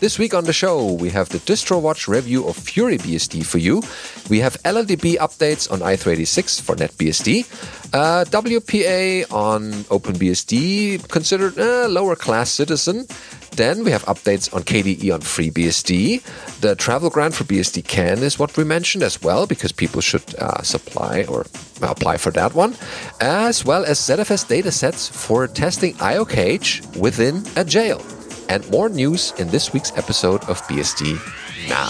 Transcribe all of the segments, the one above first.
This week on the show, we have the DistroWatch review of FuryBSD for you. We have LLDB updates on i386 for NetBSD, uh, WPA on OpenBSD, considered a lower class citizen. Then we have updates on KDE on FreeBSD. The travel grant for BSDCan is what we mentioned as well, because people should uh, supply or apply for that one, as well as ZFS datasets for testing IOCage within a jail and more news in this week's episode of BSD Now.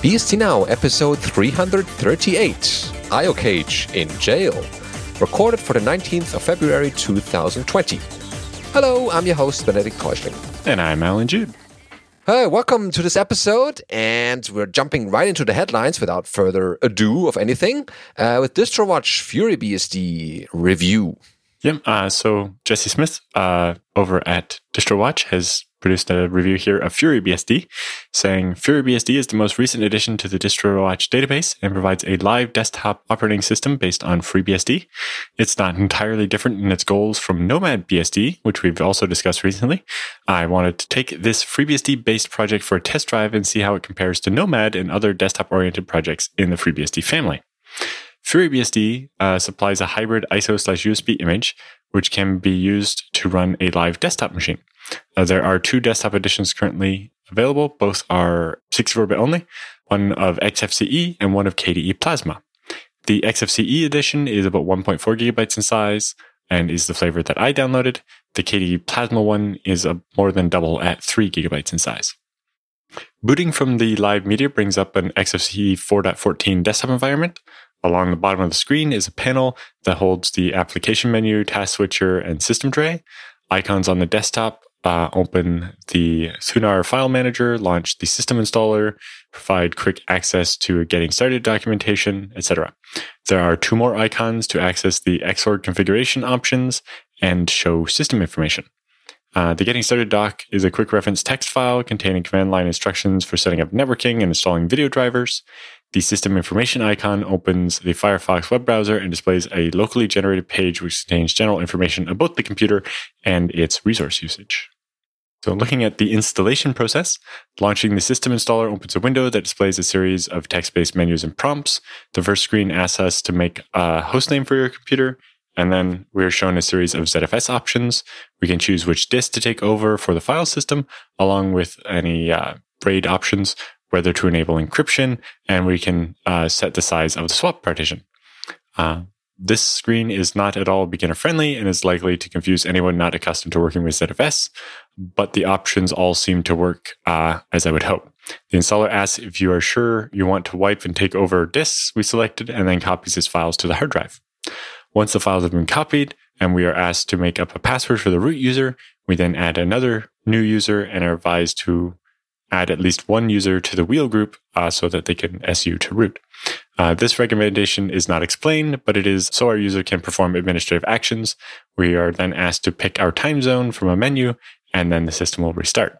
BSD Now, episode 338 IOCage in Jail, recorded for the 19th of February 2020. Hello, I'm your host, Benedict Reuschling. And I'm Allan Jude. Hi, welcome to this episode, and we're jumping right into the headlines without further ado of anything uh, with DistroWatch FuryBSD review. Yep. Uh, so Jesse Smith uh, over at DistroWatch has produced a review here of FuryBSD, saying FuryBSD is the most recent addition to the DistroWatch database and provides a live desktop operating system based on FreeBSD. It's not entirely different in its goals from NomadBSD, which we've also discussed recently. I wanted to take this FreeBSD based project for a test drive and see how it compares to Nomad and other desktop oriented projects in the FreeBSD family. FuryBSD uh, supplies a hybrid ISO slash USB image, which can be used to run a live desktop machine. Uh, there are two desktop editions currently available. Both are 64-bit only, one of XFCE and one of KDE Plasma. The XFCE edition is about 1.4 gigabytes in size and is the flavor that I downloaded. The KDE Plasma one is a more than double at 3 gigabytes in size. Booting from the live media brings up an XFCE 4.14 desktop environment. Along the bottom of the screen is a panel that holds the application menu, task switcher, and system tray. Icons on the desktop uh, open the Thunar file manager, launch the system installer, provide quick access to getting started documentation, etc. There are two more icons to access the Xorg configuration options and show system information. Uh, the Getting Started doc is a quick reference text file containing command line instructions for setting up networking and installing video drivers. The system information icon opens the Firefox web browser and displays a locally generated page which contains general information about the computer and its resource usage. So looking at the installation process, launching the system installer opens a window that displays a series of text-based menus and prompts. The first screen asks us to make a hostname for your computer, and then we're shown a series of ZFS options. We can choose which disk to take over for the file system, along with any uh, RAID options, whether to enable encryption, and we can uh, set the size of the swap partition. Uh, this screen is not at all beginner friendly and is likely to confuse anyone not accustomed to working with ZFS, but the options all seem to work uh, as I would hope. The installer asks if you are sure you want to wipe and take over disks we selected and then copies his files to the hard drive. Once the files have been copied and we are asked to make up a password for the root user, we then add another new user and are advised to add at least one user to the wheel group uh, so that they can SU to root. Uh, this recommendation is not explained, but it is so our user can perform administrative actions. We are then asked to pick our time zone from a menu, and then the system will restart.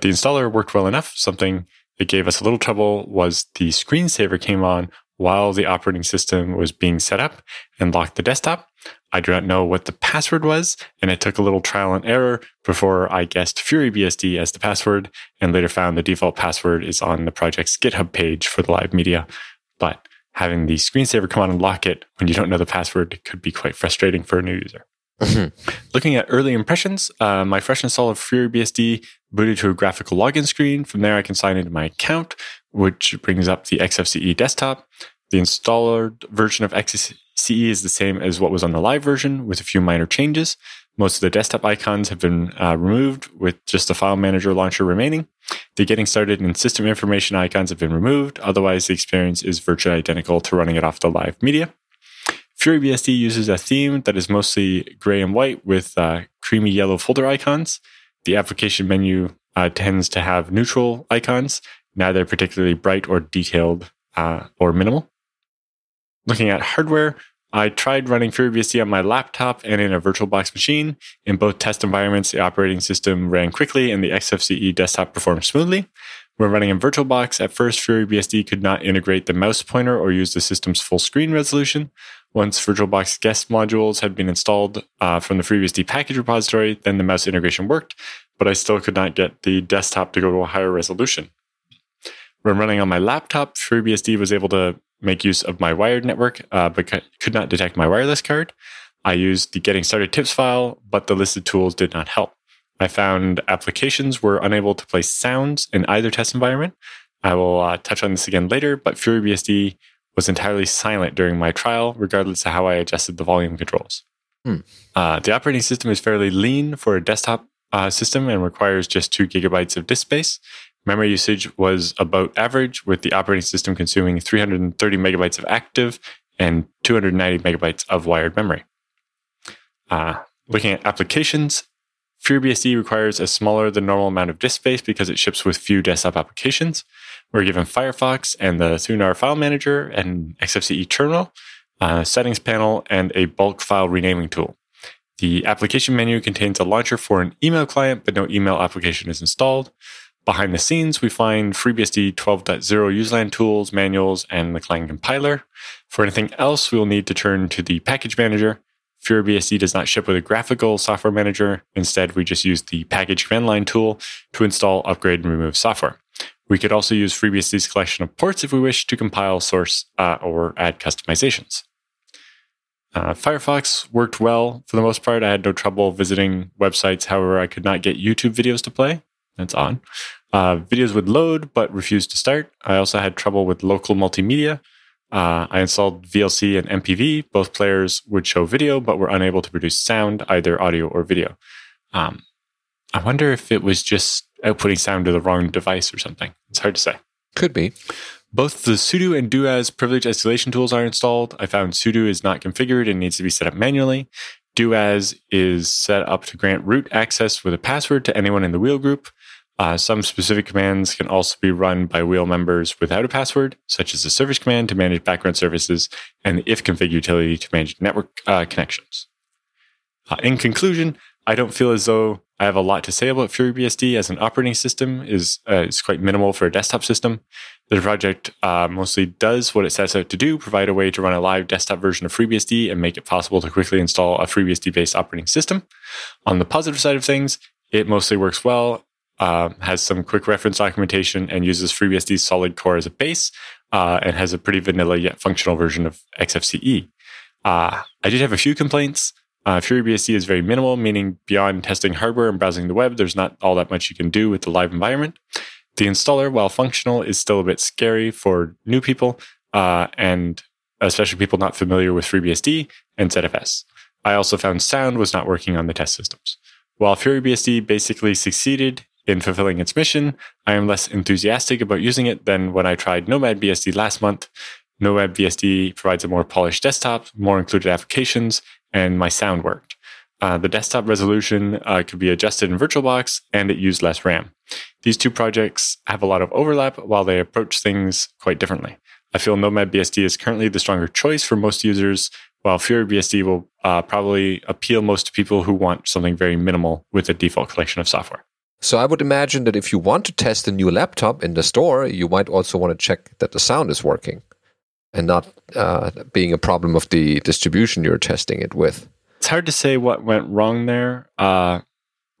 The installer worked well enough. Something that gave us a little trouble was the screensaver came on while the operating system was being set up and locked the desktop. I do not know what the password was, and it took a little trial and error before I guessed FuryBSD as the password, and later found the default password is on the project's GitHub page for the live media. But having the screensaver come on and lock it when you don't know the password could be quite frustrating for a new user. Mm-hmm. Looking at early impressions, uh, my fresh install of FuryBSD booted to a graphical login screen. From there, I can sign into my account, which brings up the XFCE desktop. The installer version of XFCE is the same as what was on the live version with a few minor changes. Most of the desktop icons have been uh, removed with just the file manager launcher remaining. The getting started and system information icons have been removed. Otherwise, the experience is virtually identical to running it off the live media. FuryBSD uses a theme that is mostly gray and white with uh, creamy yellow folder icons. The application menu uh, tends to have neutral icons, neither particularly bright or detailed uh, or minimal. Looking at hardware, I tried running FreeBSD on my laptop and in a VirtualBox machine. In both test environments, the operating system ran quickly and the XFCE desktop performed smoothly. When running in VirtualBox, at first FreeBSD could not integrate the mouse pointer or use the system's full screen resolution. Once VirtualBox guest modules had been installed uh, from the FreeBSD package repository, then the mouse integration worked, but I still could not get the desktop to go to a higher resolution. When running on my laptop, FreeBSD was able to make use of my wired network, uh, but could not detect my wireless card. I used the getting started tips file, but the listed tools did not help. I found applications were unable to place sounds in either test environment. I will uh, touch on this again later, but FuryBSD was entirely silent during my trial, regardless of how I adjusted the volume controls. Hmm. Uh, the operating system is fairly lean for a desktop uh, system and requires just two gigabytes of disk space. Memory usage was about average, with the operating system consuming 330 megabytes of active and 290 megabytes of wired memory. Uh, looking at applications, FreeBSD requires a smaller than normal amount of disk space because it ships with few desktop applications. We're given Firefox and the Thunar file manager and XFCE terminal, a settings panel, and a bulk file renaming tool. The application menu contains a launcher for an email client, but no email application is installed. Behind the scenes, we find FreeBSD 12.0 userland tools, manuals, and the Clang compiler. For anything else, we will need to turn to the package manager. FuryBSD does not ship with a graphical software manager. Instead, we just use the package command line tool to install, upgrade, and remove software. We could also use FreeBSD's collection of ports if we wish to compile, source, uh, or add customizations. Uh, Firefox worked well for the most part. I had no trouble visiting websites. However, I could not get YouTube videos to play. That's on. Uh, videos would load but refuse to start. I also had trouble with local multimedia. Uh, I installed VLC and MPV. Both players would show video, but were unable to produce sound, either audio or video. Um, I wonder if it was just outputting sound to the wrong device or something. It's hard to say. Could be. Both the sudo and doas privilege escalation tools are installed. I found sudo is not configured and needs to be set up manually. doas is set up to grant root access with a password to anyone in the wheel group. Uh, some specific commands can also be run by wheel members without a password, such as the service command to manage background services and the ifconfig utility to manage network uh, connections. Uh, in conclusion, I don't feel as though I have a lot to say about FuryBSD as an operating system. is uh, is quite minimal for a desktop system. The project uh, mostly does what it sets out to do: provide a way to run a live desktop version of FreeBSD and make it possible to quickly install a FreeBSD-based operating system. On the positive side of things, it mostly works well uh, has some quick reference documentation and uses FreeBSD's solid core as a base uh, and has a pretty vanilla yet functional version of XFCE. Uh, I did have a few complaints. Uh, FreeBSD is very minimal, meaning beyond testing hardware and browsing the web, there's not all that much you can do with the live environment. The installer, while functional, is still a bit scary for new people uh, and especially people not familiar with FreeBSD and ZFS. I also found sound was not working on the test systems. While FuryBSD basically succeeded in fulfilling its mission. I am less enthusiastic about using it than when I tried NomadBSD last month. NomadBSD provides a more polished desktop, more included applications, and my sound worked. Uh, the desktop resolution uh, could be adjusted in VirtualBox, and it used less RAM. These two projects have a lot of overlap while they approach things quite differently. I feel NomadBSD is currently the stronger choice for most users, while FuryBSD will uh, probably appeal most to people who want something very minimal with a default collection of software. So I would imagine that if you want to test a new laptop in the store, you might also want to check that the sound is working and not uh, being a problem of the distribution you're testing it with. It's hard to say what went wrong there. Uh,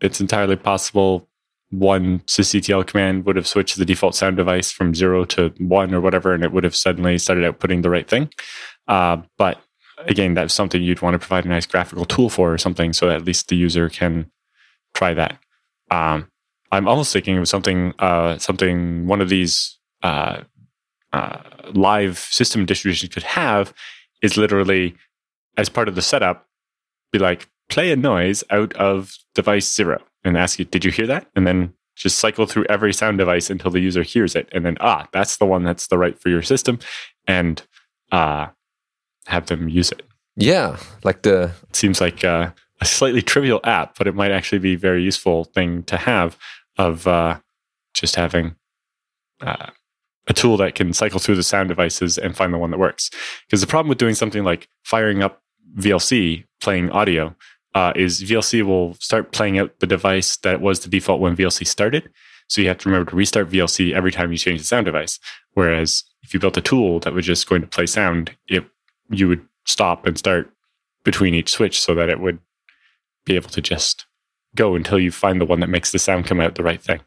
it's entirely possible one sysctl command would have switched the default sound device from zero to one or whatever, and it would have suddenly started outputting the right thing. Uh, but again, that's something you'd want to provide a nice graphical tool for or something so at least the user can try that. Um, I'm almost thinking of something, uh, something one of these uh, uh, live system distributions could have is literally as part of the setup, be like play a noise out of device zero and ask you, did you hear that? And then just cycle through every sound device until the user hears it, and then ah, that's the one that's the right for your system, and uh, have them use it. Yeah, like the it seems like uh, a slightly trivial app, but it might actually be a very useful thing to have of uh, just having uh, a tool that can cycle through the sound devices and find the one that works. Because the problem with doing something like firing up VLC, playing audio, uh, is VLC will start playing out the device that was the default when VLC started. So you have to remember to restart VLC every time you change the sound device. Whereas if you built a tool that was just going to play sound, it you would stop and start between each switch so that it would be able to just go until you find the one that makes the sound come out the right thing.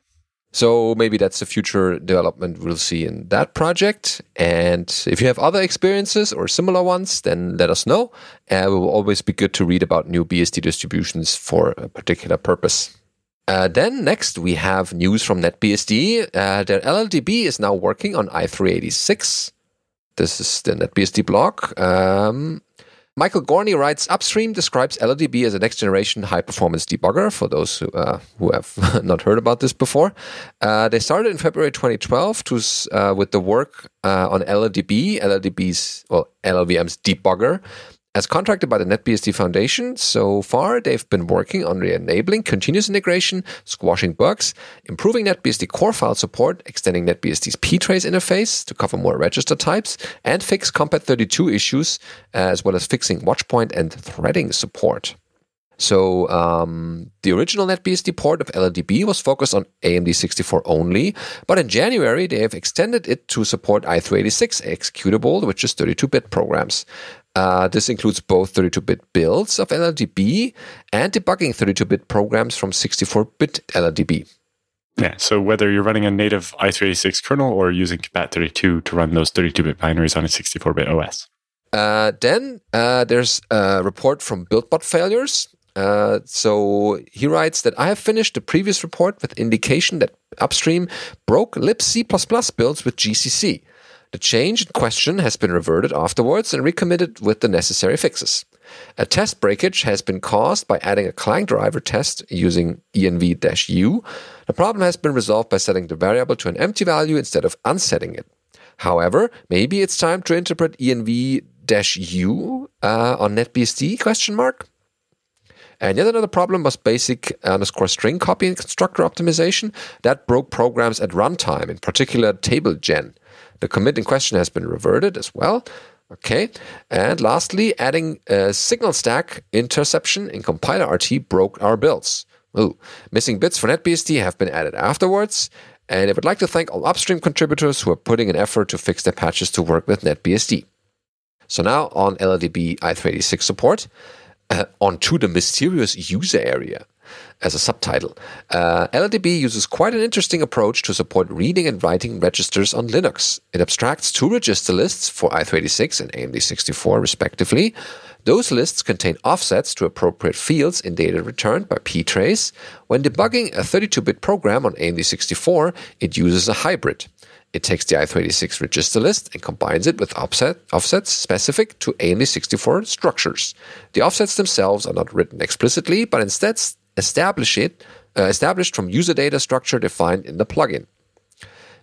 So maybe that's a future development we'll see in that project. And if you have other experiences or similar ones, then let us know. Uh, it will always be good to read about new BSD distributions for a particular purpose. Uh, then next we have news from NetBSD. Uh, their LLDB is now working on i386. This is the NetBSD blog. Um, Michael Górny writes Upstream describes LLDB as a next generation high performance debugger for those who, uh, who have not heard about this before. Uh, they started in February 2012 to, uh, with the work uh, on LLDB, LLDB's, well, LLVM's debugger, as contracted by the NetBSD Foundation, so far they've been working on enabling continuous integration, squashing bugs, improving NetBSD core file support, extending NetBSD's ptrace interface to cover more register types, and fix Compat32 issues, as well as fixing watchpoint and threading support. So um, the original NetBSD port of LLDB was focused on AMD64 only, but in January they have extended it to support i386 executable, which is 32-bit programs. Uh, this includes both 32-bit builds of LLDB and debugging 32-bit programs from 64-bit LLDB. Yeah, so whether you're running a native i386 kernel or using Compat32 to run those 32-bit binaries on a 64-bit OS. Uh, then uh, there's a report from BuildBot failures. Uh, so he writes that I have finished the previous report with indication that Upstream broke libc++ builds with GCC. The change in question has been reverted afterwards and recommitted with the necessary fixes. A test breakage has been caused by adding a Clang driver test using env-u. The problem has been resolved by setting the variable to an empty value instead of unsetting it. However, maybe it's time to interpret env-u uh, on NetBSD question mark. And yet another problem was basic underscore string copy constructor optimization that broke programs at runtime, in particular TableGen. The commit in question has been reverted as well. Okay. And lastly, adding a signal stack interception in compiler RT broke our builds. Ooh. Missing bits for NetBSD have been added afterwards. And I would like to thank all upstream contributors who are putting an effort to fix their patches to work with NetBSD. So now on LLDB i386 support, uh, onto the mysterious user area as a subtitle. Uh, LLDB uses quite an interesting approach to support reading and writing registers on Linux. It abstracts two register lists for i386 and AMD64 respectively. Those lists contain offsets to appropriate fields in data returned by ptrace. When debugging a 32-bit program on AMD64, it uses a hybrid. It takes the i386 register list and combines it with offset, offsets specific to AMD64 structures. The offsets themselves are not written explicitly, but instead establish it, uh, established from user data structure defined in the plugin.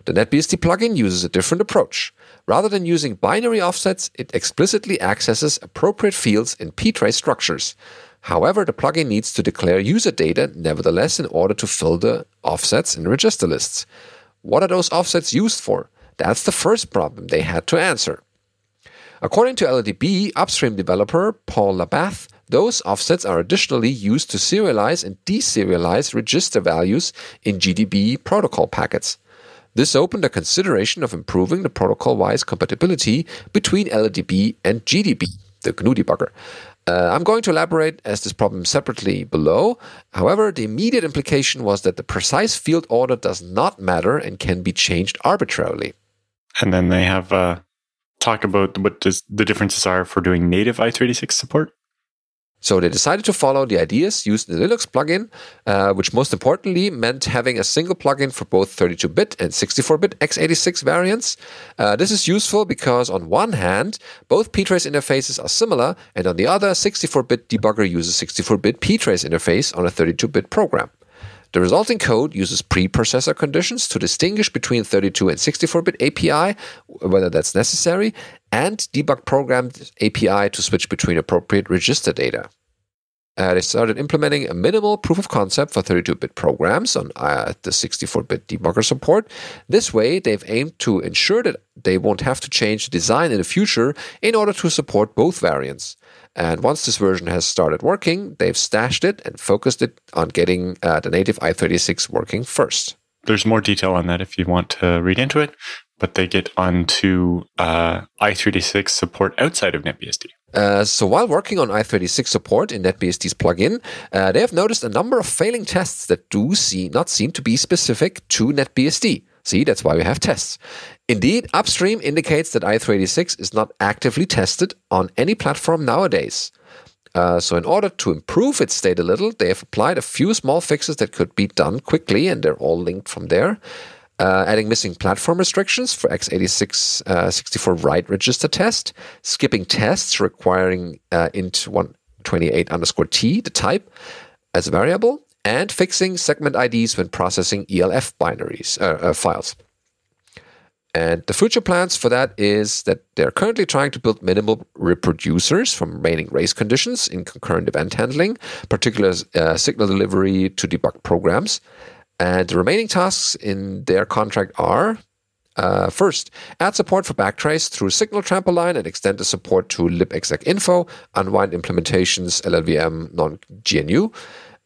The NetBSD plugin uses a different approach. Rather than using binary offsets, it explicitly accesses appropriate fields in ptrace structures. However, the plugin needs to declare user data nevertheless in order to fill the offsets in register lists. What are those offsets used for? That's the first problem they had to answer. According to LLDB upstream developer Paul Labath, those offsets are additionally used to serialize and deserialize register values in GDB protocol packets. This opened a consideration of improving the protocol wise compatibility between LLDB and GDB, the GNU debugger. Uh, I'm going to elaborate as this problem separately below. However, the immediate implication was that the precise field order does not matter and can be changed arbitrarily. And then they have uh, talk about what does the differences are for doing native i386 support. So they decided to follow the ideas used in the Linux plugin, uh, which most importantly meant having a single plugin for both 32-bit and 64-bit x86 variants. Uh, this is useful because on one hand, both ptrace interfaces are similar, and on the other, 64-bit debugger uses 64-bit ptrace interface on a 32-bit program. The resulting code uses preprocessor conditions to distinguish between 32 and 64-bit API, whether that's necessary, and debug programmed API to switch between appropriate register data. Uh, they started implementing a minimal proof of concept for 32-bit programs on uh, the 64-bit debugger support. This way, they've aimed to ensure that they won't have to change the design in the future in order to support both variants. And once this version has started working, they've stashed it and focused it on getting uh, the native i386 working first. there's more detail on that if you want to read into it, but they get onto uh, i386 support outside of NetBSD. Uh, so while working on i386 support in NetBSD's plugin, uh, they have noticed a number of failing tests that do see not seem to be specific to NetBSD. See, that's why we have tests. Indeed, upstream indicates that i386 is not actively tested on any platform nowadays. Uh, so, in order to improve its state a little, they have applied a few small fixes that could be done quickly, and they're all linked from there. Uh, adding missing platform restrictions for x86 uh, 64 write register test, skipping tests requiring uh, int 128 underscore t, the type, as a variable, and fixing segment IDs when processing ELF binaries uh, uh, files. And the future plans for that is that they're currently trying to build minimal reproducers from remaining race conditions in concurrent event handling, particular uh, signal delivery to debug programs. And the remaining tasks in their contract are uh, first, add support for backtrace through Signal Trampoline and extend the support to libexecinfo, unwind implementations, LLVM, non-GNU.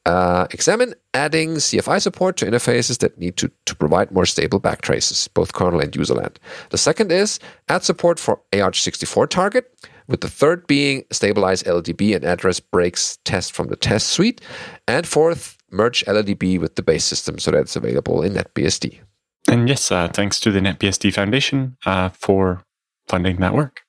Uh, examine adding CFI support to interfaces that need to, to provide more stable backtraces, both kernel and userland. The second is add support for AArch64 target, with the third being stabilize LDB and address breaks test from the test suite. And fourth, merge LDB with the base system so that it's available in NetBSD. And yes, uh, thanks to the NetBSD Foundation uh, for funding that work.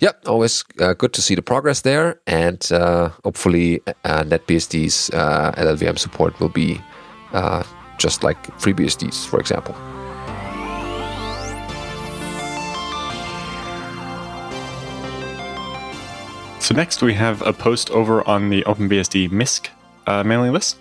Yep, always uh, good to see the progress there, and uh, hopefully uh, NetBSD's uh, LLVM support will be uh, just like FreeBSD's, for example. So next we have a post over on the OpenBSD MISC uh, mailing list.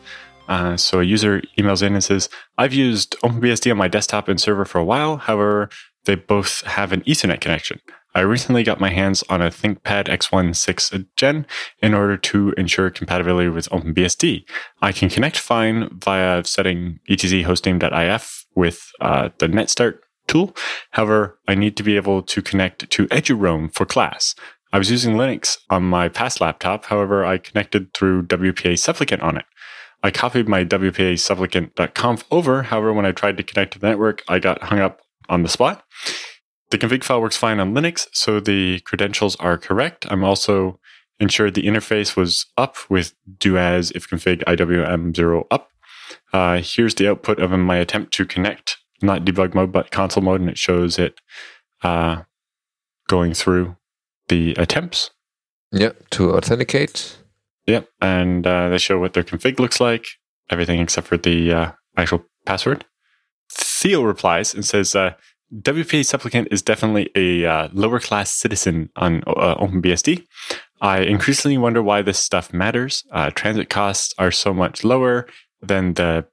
so a user emails in and says, "I've used OpenBSD on my desktop and server for a while. However, they both have an Ethernet connection." I recently got my hands on a ThinkPad X16 Gen in order to ensure compatibility with OpenBSD. I can connect fine via setting etzhosting.if with uh, the NetStart tool. However, I need to be able to connect to eduroam for class. I was using Linux on my past laptop. However, I connected through WPA supplicant on it. I copied my WPA supplicant.conf over. However, when I tried to connect to the network, I got hung up on the spot. The config file works fine on Linux, so the credentials are correct. I'm also ensured the interface was up with doas ifconfig iwm0 up. Uh, here's the output of my attempt to connect, not debug mode, but console mode, and it shows it uh, going through the attempts. Yep, to authenticate. Yep, and uh, they show what their config looks like, everything except for the uh, actual password. Theo replies and says, uh, WPA supplicant is definitely a uh, lower class citizen on uh, OpenBSD. I increasingly wonder why this stuff matters. Uh, transit costs are so much lower than the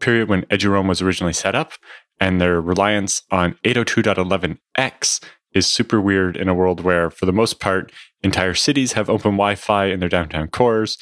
period when eduroam was originally set up, and their reliance on 802.11x is super weird in a world where, for the most part, entire cities have open Wi-Fi in their downtown cores.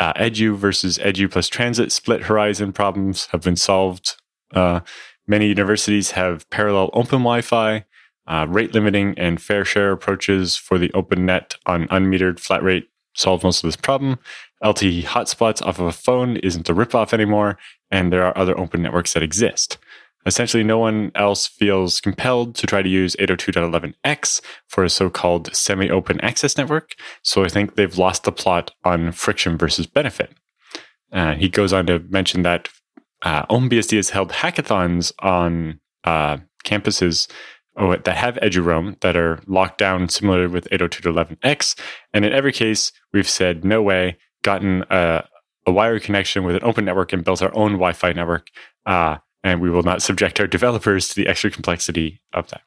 Uh, edu versus edu plus transit split horizon problems have been solved uh, Many universities have parallel open Wi Fi, uh, rate limiting, and fair share approaches for the open net on unmetered flat rate solve most of this problem. LTE hotspots off of a phone isn't a ripoff anymore, and there are other open networks that exist. Essentially, no one else feels compelled to try to use 802.11x for a so called semi open access network, so I think they've lost the plot on friction versus benefit. Uh, he goes on to mention that uh, OpenBSD has held hackathons on uh, campuses oh, that have eduroam that are locked down similar with 802.11x. And in every case, we've said, no way, gotten a, a wired connection with an open network and built our own Wi Fi network. Uh, and we will not subject our developers to the extra complexity of that.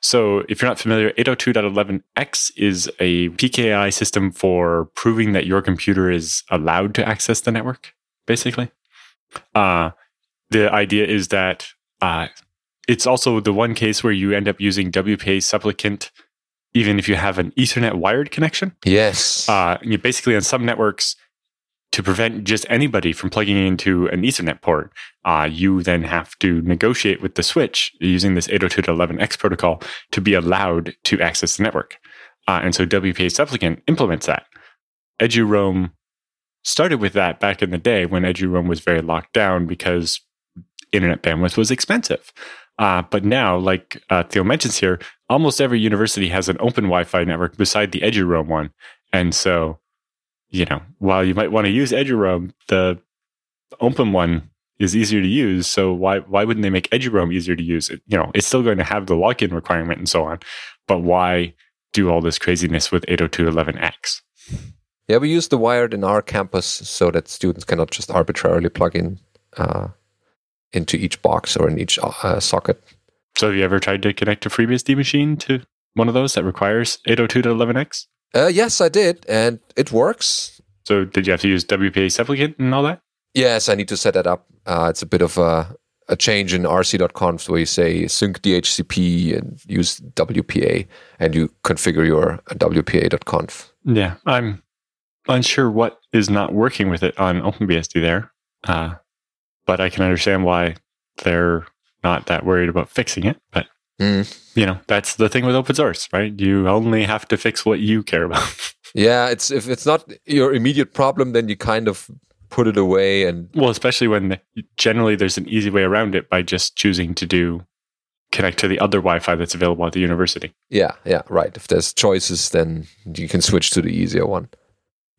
So, if you're not familiar, 802.11x is a PKI system for proving that your computer is allowed to access the network, basically. Uh, the idea is that uh, it's also the one case where you end up using WPA supplicant even if you have an Ethernet wired connection. Yes. Uh, you basically on some networks to prevent just anybody from plugging into an Ethernet port, uh, you then have to negotiate with the switch using this 802.11x protocol to be allowed to access the network. Uh, and so WPA supplicant implements that. eduroam started with that back in the day when eduroam was very locked down because internet bandwidth was expensive. Uh, but now, like uh, Theo mentions here, almost every university has an open Wi-Fi network beside the EduRoam one, and so you know while you might want to use EduRoam, the open one is easier to use. So why why wouldn't they make EduRoam easier to use? You know, it's still going to have the login requirement and so on, but why do all this craziness with 802.11x? Yeah, we use the wired in our campus so that students cannot just arbitrarily plug in uh, into each box or in each uh, socket. So have you ever tried to connect a FreeBSD machine to one of those that requires 802.11x? Uh, yes, I did, and it works. So did you have to use WPA supplicant and all that? Yes, I need to set that up. Uh, it's a bit of a, a change in rc.conf where you say sync DHCP and use WPA, and you configure your WPA.conf. Yeah, I'm unsure what is not working with it on OpenBSD there. Uh, but I can understand why they're not that worried about fixing it. But mm. you know, that's the thing with open source, right? You only have to fix what you care about. yeah, it's if it's not your immediate problem, then you kind of put it away and well, especially when generally there's an easy way around it by just choosing to do connect to the other Wi-Fi that's available at the university. Yeah, yeah, right. If there's choices, then you can switch to the easier one.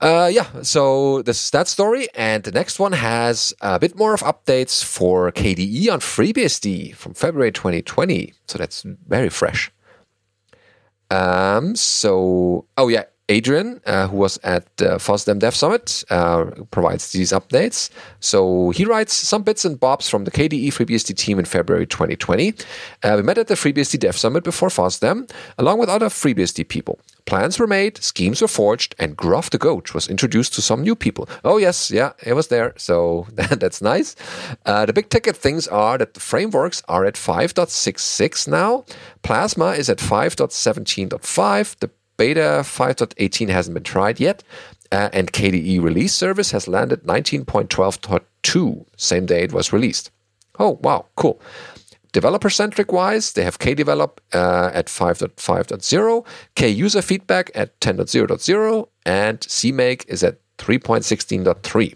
Uh, yeah, so this is that story, and the next one has a bit more of updates for KDE on FreeBSD from February 2020. So that's very fresh. Um, so, oh yeah, Adrian, uh, who was at the FOSDEM Dev Summit, uh, provides these updates. So he writes some bits and bobs from the KDE FreeBSD team in February 2020. Uh, we met at the FreeBSD Dev Summit before FOSDEM, along with other FreeBSD people. Plans were made, schemes were forged, and Gruff the Goat was introduced to some new people. Oh, yes, yeah, it was there. So that's nice. Uh, the big ticket things are that the frameworks are at 5.66 now. Plasma is at 5.17.5. The beta 5.18 hasn't been tried yet. Uh, and KDE release service has landed 19.12.2, same day it was released. Oh, wow, cool. Developer centric wise, they have KDevelop uh, at 5.5.0, KUser feedback at 10.0.0, and CMake is at 3.16.3.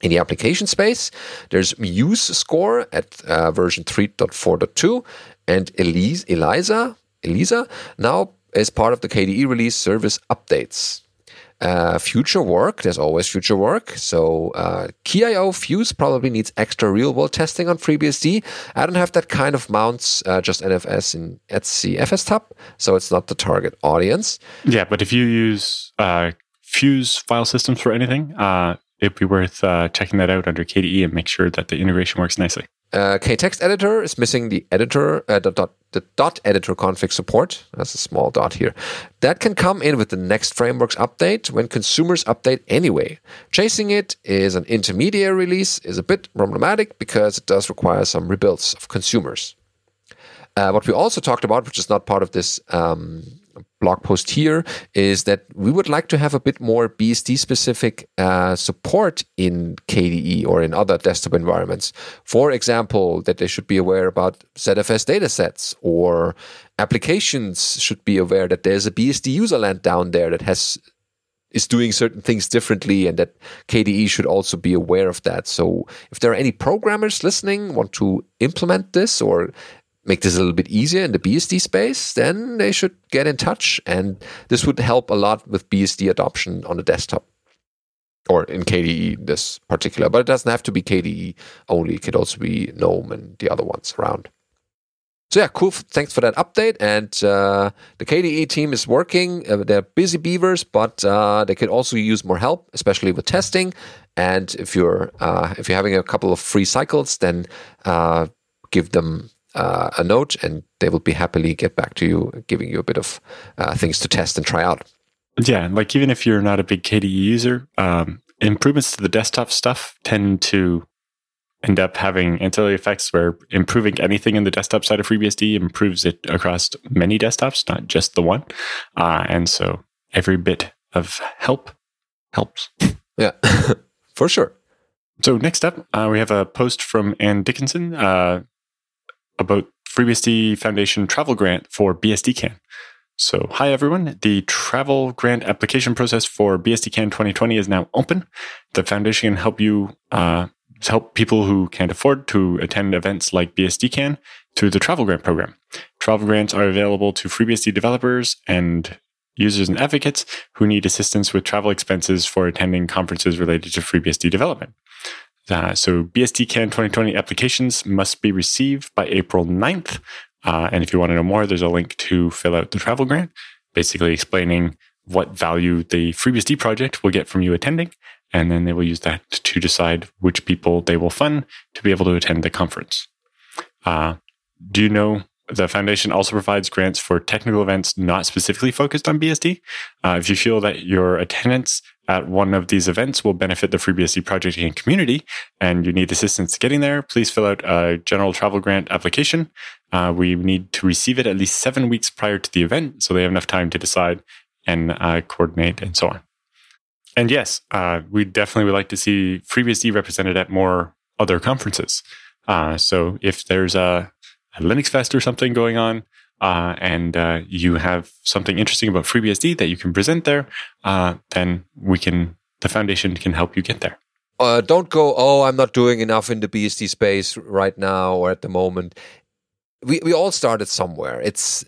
In the application space, there's MuseScore at uh, version 3.4.2, and Elise, Eliza, Elisa now is part of the KDE release service updates. Uh, future work, there's always future work. So uh, Fuse probably needs extra real world testing on FreeBSD. I don't have that kind of mounts, uh, just NFS in etc fstab, so it's not the target audience. Yeah, but if you use uh, Fuse file systems for anything, uh, it'd be worth uh, checking that out under KDE and make sure that the integration works nicely. Uh, KTextEditor is missing the editor uh, the, dot, the dot editor config support. That's a small dot here. That can come in with the next frameworks update when consumers update anyway. Chasing it is an intermediate release is a bit problematic because it does require some rebuilds of consumers. Uh, what we also talked about, which is not part of this um, blog post here is that we would like to have a bit more BSD specific uh, support in KDE or in other desktop environments. For example, that they should be aware about ZFS datasets or applications should be aware that there's a BSD userland down there that has is doing certain things differently and that KDE should also be aware of that. So if there are any programmers listening want to implement this or make this a little bit easier in the BSD space, then they should get in touch. And this would help a lot with BSD adoption on the desktop or in KDE, this particular. But it doesn't have to be KDE only, it could also be GNOME and the other ones around. So, yeah, cool. Thanks for that update. And uh, the KDE team is working. Uh, they're busy beavers, but uh, they could also use more help, especially with testing. And if you're uh, if you're having a couple of free cycles, then uh, give them uh, a note and they will be happily get back to you, giving you a bit of uh, things to test and try out. Yeah, and like even if you're not a big KDE user, um, improvements to the desktop stuff tend to end up having ancillary effects where improving anything in the desktop side of FreeBSD improves it across many desktops, not just the one. Uh, and so every bit of help helps. Yeah, for sure. So next up, uh, we have a post from Anne Dickison. Uh, about FreeBSD Foundation travel grant for BSDCan. So, hi everyone. The travel grant application process for BSDCan 2020 is now open. The foundation can help you uh, help people who can't afford to attend events like BSDCan through the travel grant program. Travel grants are available to FreeBSD developers and users and advocates who need assistance with travel expenses for attending conferences related to FreeBSD development. Uh, so BSDCan 2020 applications must be received by April 9th. Uh, and if you want to know more, there's a link to fill out the travel grant, basically explaining what value the FreeBSD project will get from you attending. And then they will use that to decide which people they will fund to be able to attend the conference. Uh, do you know the foundation also provides grants for technical events not specifically focused on BSD. Uh, if you feel that your attendance at one of these events will benefit the FreeBSD project and community, and you need assistance getting there, please fill out a general travel grant application. Uh, we need to receive it at least seven weeks prior to the event, so they have enough time to decide and uh, coordinate and so on. And yes, uh, we definitely would like to see FreeBSD represented at more other conferences. Uh, so if there's a a Linux Fest or something going on, uh, and uh, you have something interesting about FreeBSD that you can present there, uh, then we can the foundation can help you get there. Uh, don't go. Oh, I'm not doing enough in the BSD space right now or at the moment. We we all started somewhere. It's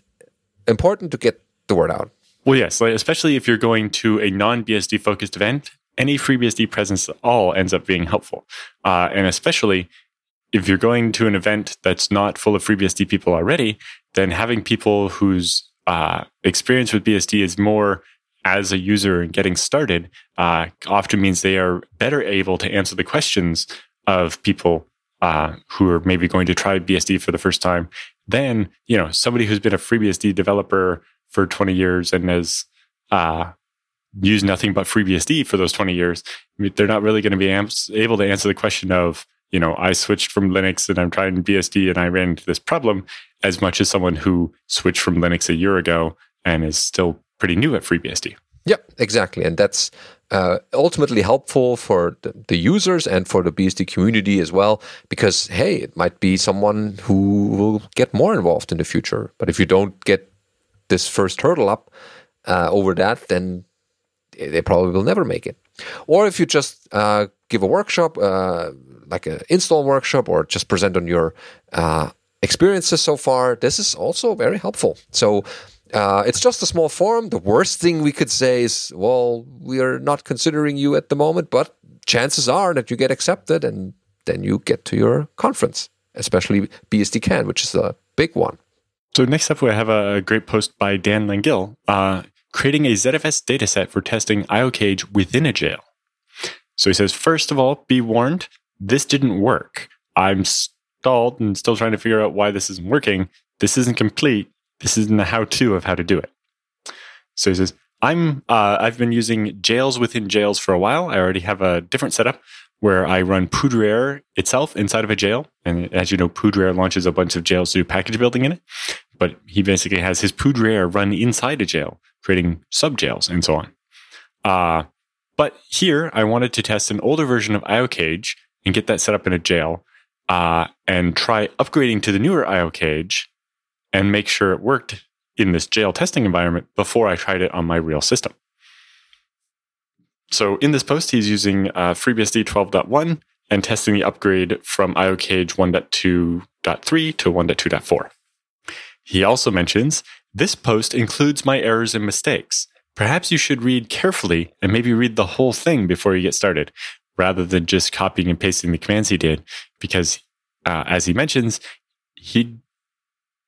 important to get the word out. Well, yes, especially if you're going to a non-BSD focused event, any FreeBSD presence at all ends up being helpful, uh, and especially if you're going to an event that's not full of FreeBSD people already, then having people whose uh, experience with BSD is more as a user and getting started uh, often means they are better able to answer the questions of people uh, who are maybe going to try BSD for the first time than you know somebody who's been a FreeBSD developer for 20 years and has uh, used nothing but FreeBSD for those 20 years. They're not really going to be able to answer the question of you know, I switched from Linux and I'm trying BSD and I ran into this problem as much as someone who switched from Linux a year ago and is still pretty new at FreeBSD. Yep, exactly. And that's uh, ultimately helpful for the, the, users and for the BSD community as well, because, hey, it might be someone who will get more involved in the future. But if you don't get this first hurdle up uh, over that, then they probably will never make it. Or if you just uh, give a workshop, uh, like an install workshop or just present on your uh, experiences so far, this is also very helpful. So uh, it's just a small form. The worst thing we could say is, well, we are not considering you at the moment, but chances are that you get accepted and then you get to your conference, especially BSDCan, which is a big one. So next up, we have a great post by Dan Langille, uh, creating a ZFS dataset for testing IOCage within a jail. So he says, first of all, be warned, this didn't work. I'm stalled and still trying to figure out why this isn't working. This isn't complete. This isn't the how to of how to do it. So he says, I'm, uh, I've been using jails within jails for a while. I already have a different setup where I run Poudriere itself inside of a jail. And as you know, Poudriere launches a bunch of jails to do package building in it. But he basically has his Poudriere run inside a jail, creating sub jails and so on. Uh, but here I wanted to test an older version of IOCage and get that set up in a jail uh, and try upgrading to the newer IOCage and make sure it worked in this jail testing environment before I tried it on my real system. So in this post, he's using uh, FreeBSD 12.1 and testing the upgrade from IOCage 1.2.3 to 1.2.4. He also mentions this post includes my errors and mistakes. Perhaps you should read carefully and maybe read the whole thing before you get started rather than just copying and pasting the commands he did. Because uh, as he mentions, he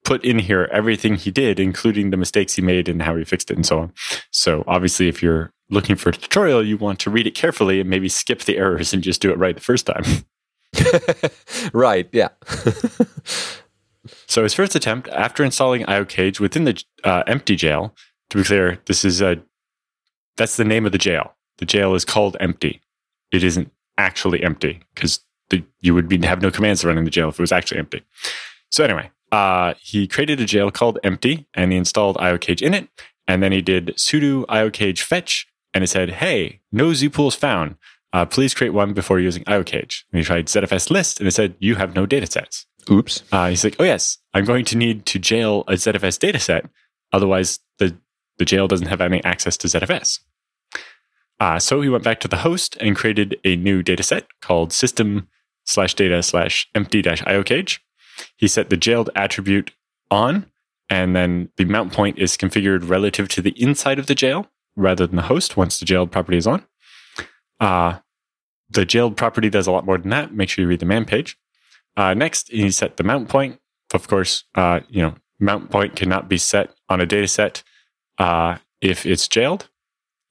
put in here everything he did, including the mistakes he made and how he fixed it and so on. So obviously, if you're looking for a tutorial, you want to read it carefully and maybe skip the errors and just do it right the first time. right, yeah. so his first attempt, after installing IOCage within the uh, empty jail, to be clear, this is a that's the name of the jail. The jail is called empty it isn't actually empty because you would be, have no commands to run in the jail if it was actually empty. So anyway, uh, he created a jail called empty and he installed IOCage in it. And then he did sudo IOCage fetch and it said, hey, no zpools found. Uh, please create one before using IOCage. And he tried ZFS list and it said, you have no datasets. Oops. Uh, he's like, oh yes, I'm going to need to jail a ZFS dataset. Otherwise, the, the jail doesn't have any access to ZFS. Uh, so he went back to the host and created a new dataset called system slash data slash empty dash IO cage. He set the jailed attribute on, and then the mount point is configured relative to the inside of the jail rather than the host once the jailed property is on. Uh, the jailed property does a lot more than that. Make sure you read the man page. Uh, next, he set the mount point. Of course, uh, you know, mount point cannot be set on a data set uh, if it's jailed.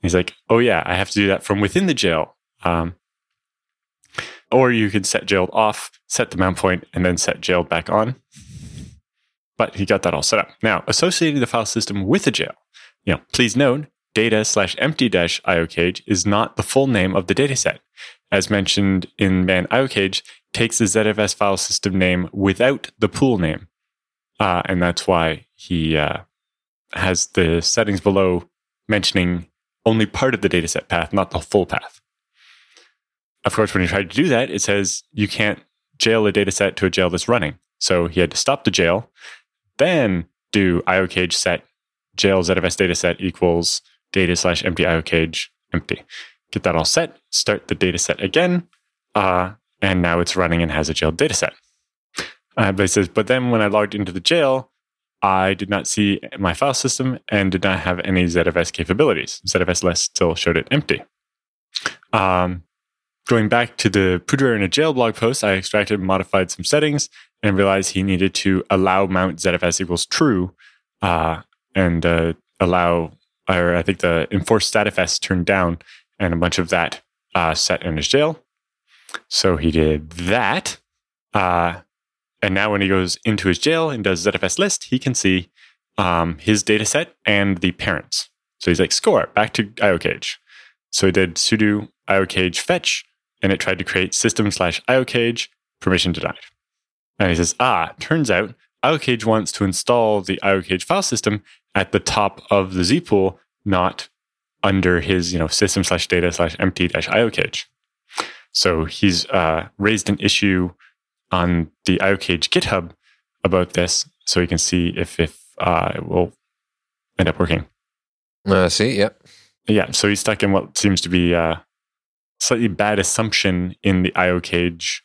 He's like, oh yeah, I have to do that from within the jail. Um, or you could set jailed off, set the mount point, and then set jailed back on. But he got that all set up. Now, associating the file system with a jail. You know, please note, data slash empty dash IOCage is not the full name of the dataset. As mentioned in man IOCage, takes the ZFS file system name without the pool name. Uh, and that's why he uh, has the settings below mentioning only part of the dataset path, not the full path. Of course, when you try to do that, it says you can't jail a dataset to a jail that's running. So he had to stop the jail, then do iocage set jail ZFS dataset equals data slash empty iocage empty. Get that all set, start the dataset again, uh, and now it's running and has a jailed dataset. Uh, but it says, but then when I logged into the jail, I did not see my file system and did not have any ZFS capabilities. ZFS list still showed it empty. Um, going back to the Poudriere in a jail blog post, I extracted and modified some settings and realized he needed to allow mount ZFS equals true uh, and uh, allow, or I think the enforce statfs turned down and a bunch of that uh, set in his jail. So he did that. Uh, and now when he goes into his jail and does ZFS list, he can see um, his data set and the parents. So he's like, score, back to IOCage. So he did sudo IOCage fetch, and it tried to create system slash IOCage, permission denied. And he says, ah, turns out IOCage wants to install the IOCage file system at the top of the Z pool, not under his, you know, system slash data slash empty dash IOCage. So he's uh, raised an issue on the IOCage GitHub about this, so we can see if if uh, it will end up working. Uh, see, yeah, yeah. So he's stuck in what seems to be a slightly bad assumption in the IOCage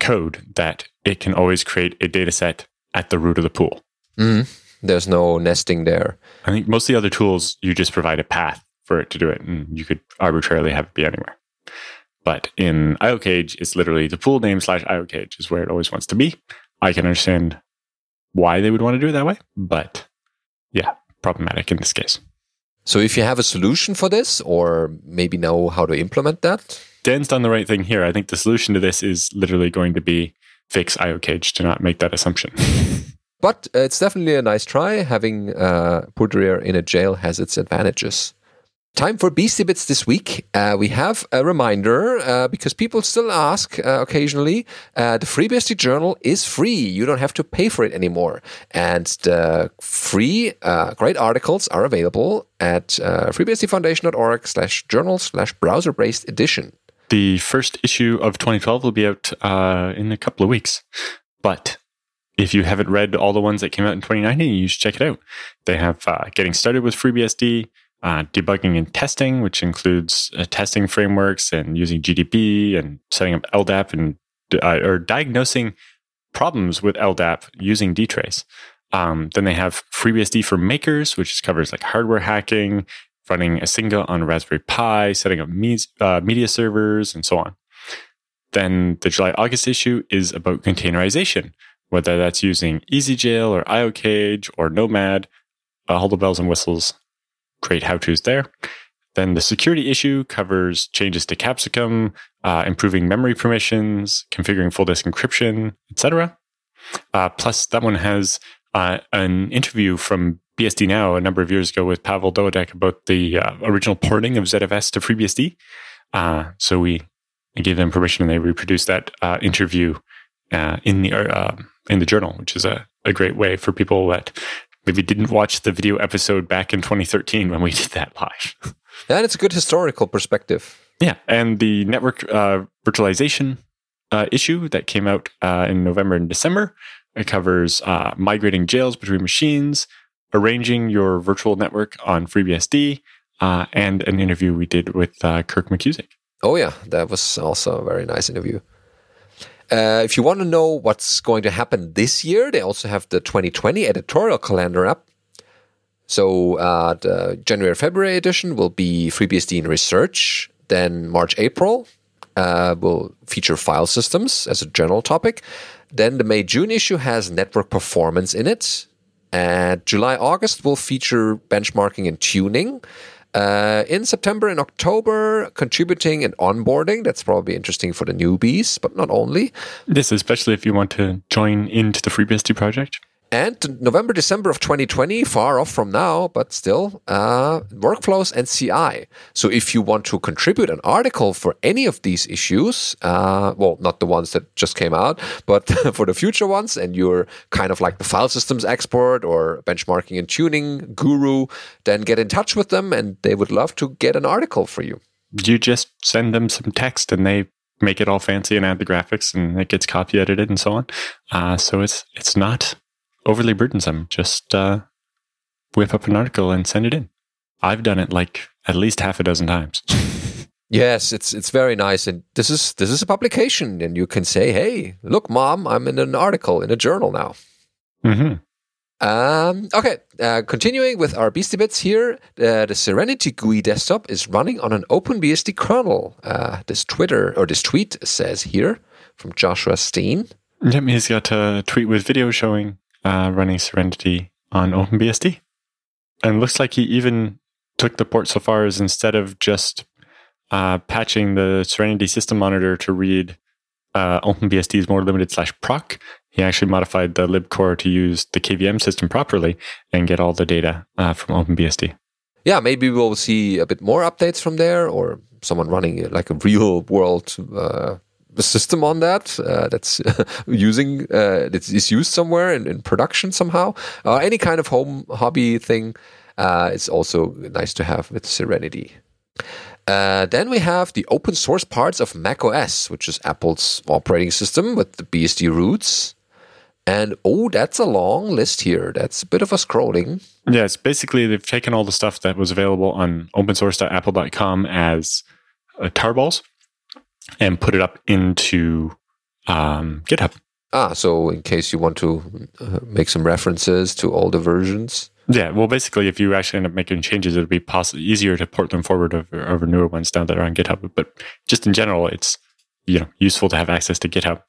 code that it can always create a data set at the root of the pool. Mm-hmm. There's no nesting there. I think most of the other tools you just provide a path for it to do it, and you could arbitrarily have it be anywhere. But in IOCage, it's literally the pool name slash IOCage is where it always wants to be. I can understand why they would want to do it that way, but yeah, problematic in this case. So if you have a solution for this or maybe know how to implement that? Dan's done the right thing here. I think the solution to this is literally going to be fix IOCage to not make that assumption. but uh, it's definitely a nice try. Having uh, in a jail has its advantages. Time for Beastie Bits this week. Uh, we have a reminder uh, because people still ask uh, occasionally. Uh, the FreeBSD journal is free. You don't have to pay for it anymore. And the free, uh, great articles are available at uh, freebsdfoundation.org slash journal slash browser based edition. The first issue of 2012 will be out uh, in a couple of weeks. But if you haven't read all the ones that came out in 2019, you should check it out. They have Getting Started with FreeBSD uh, debugging and testing, which includes uh, testing frameworks and using GDB and setting up LDAP and uh, or diagnosing problems with LDAP using dtrace. Um, then they have FreeBSD for makers, which covers like hardware hacking, running Icinga on Raspberry Pi, setting up me- uh, media servers, and so on. Then the July August issue is about containerization, whether that's using ezjail or IOCage or Nomad, uh, all the bells and whistles great how to's there. Then the security issue covers changes to Capsicum, uh, improving memory permissions, configuring full disk encryption, etc. Uh, plus, that one has uh, an interview from BSD Now a number of years ago with Pawel Dawidek about the uh, original porting of ZFS to FreeBSD. Uh, so we gave them permission and they reproduced that uh, interview in the in the journal, which is a, a great way for people that maybe didn't watch the video episode back in 2013 when we did that live. and it's a good historical perspective. Yeah, and the network uh, virtualization uh, issue that came out uh, in November and December. It covers uh, migrating jails between machines, arranging your virtual network on FreeBSD, uh, and an interview we did with uh, Kirk McKusick. Oh yeah, that was also a very nice interview. Uh, if you want to know what's going to happen this year, they also have the 2020 editorial calendar up. So uh, the January February edition will be FreeBSD in research. Then March April uh, will feature file systems as a general topic. Then the May June issue has network performance in it. And July August will feature benchmarking and tuning. Uh, in September and October, contributing and onboarding. That's probably interesting for the newbies, but not only. This, especially if you want to join into the FreeBSD project. And November, December of 2020, far off from now, but still, uh, workflows and CI. So if you want to contribute an article for any of these issues, uh, well, not the ones that just came out, but for the future ones, and you're kind of like the file systems expert or benchmarking and tuning guru, then get in touch with them and they would love to get an article for you. You just send them some text and they make it all fancy and add the graphics and it gets copy edited and so on. Uh, so it's, it's not overly burdensome. Just uh, whip up an article and send it in. I've done it like at least half a dozen times. yes, it's it's very nice, and this is this is a publication, and you can say, "Hey, look, mom, I'm in an article in a journal now." Mm-hmm. Um, okay, uh, continuing with our Beastie Bits here, uh, the Serenity GUI desktop is running on an OpenBSD kernel. Uh, this Twitter or this tweet says here from Joshua Steen. Yep, he's got a tweet with video showing uh, running Serenity on OpenBSD. And looks like he even took the port so far as instead of just uh, patching the Serenity system monitor to read uh, OpenBSD's more limited slash proc, he actually modified the libcore to use the KVM system properly and get all the data uh, from OpenBSD. Yeah, maybe we'll see a bit more updates from there or someone running like a real world uh, system on that uh, that's using uh, that is used somewhere in, in production somehow. Uh, any kind of home hobby thing uh, is also nice to have with Serenity. Uh, then we have the open source parts of macOS, which is Apple's operating system with the BSD roots. And oh, that's a long list here. That's a bit of a scrolling. Yes, basically they've taken all the stuff that was available on opensource.apple.com as uh, tarballs and put it up into um, GitHub. Ah, so in case you want to uh, make some references to older versions. Yeah, well, basically, if you actually end up making changes, it'll be possible easier to port them forward over, over newer ones now that are on GitHub. But just in general, it's you know useful to have access to GitHub.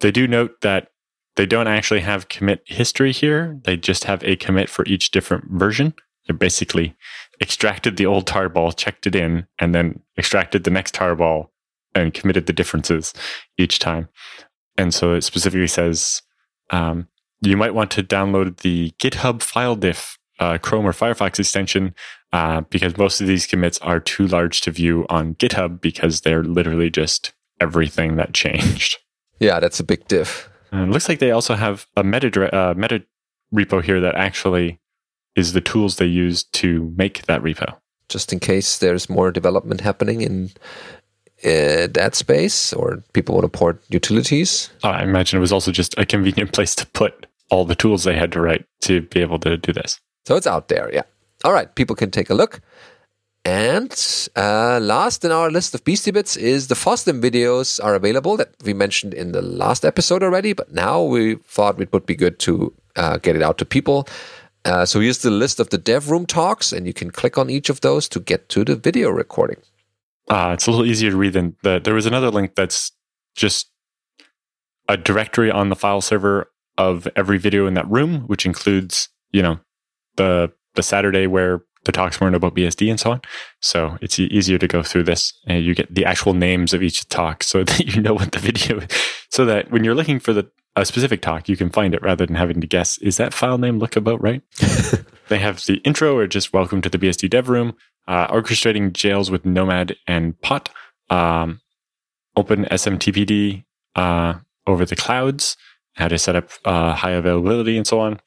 They do note that they don't actually have commit history here. They just have a commit for each different version. They basically extracted the old tarball, checked it in, and then extracted the next tarball and committed the differences each time. And so it specifically says um, you might want to download the GitHub file diff uh, Chrome or Firefox extension uh, because most of these commits are too large to view on GitHub because they're literally just everything that changed. Yeah, that's a big diff. Uh, it looks like they also have a meta, uh, meta repo here that actually is the tools they use to make that repo. Just in case there's more development happening in uh, that space or people want to port utilities. I imagine it was also just a convenient place to put all the tools they had to write to be able to do this. So it's out there, yeah. All right, people can take a look. And uh, last in our list of Beastie Bits is the FOSDEM videos are available that we mentioned in the last episode already, but now we thought it would be good to uh, get it out to people. Uh, so here's the list of the dev room talks, and you can click on each of those to get to the video recording. Uh, it's a little easier to read than the, there was another link that's just a directory on the file server of every video in that room, which includes, you know, the the Saturday where the talks weren't about BSD and so on. So it's easier to go through this and you get the actual names of each talk so that you know what the video is. So that when you're looking for the a specific talk, you can find it rather than having to guess, is that file name look about right? they have the intro or just welcome to the BSD dev room, uh, orchestrating jails with Nomad and Pot, um, OpenSMTPD uh, over the clouds, how to set up uh, high availability and so on.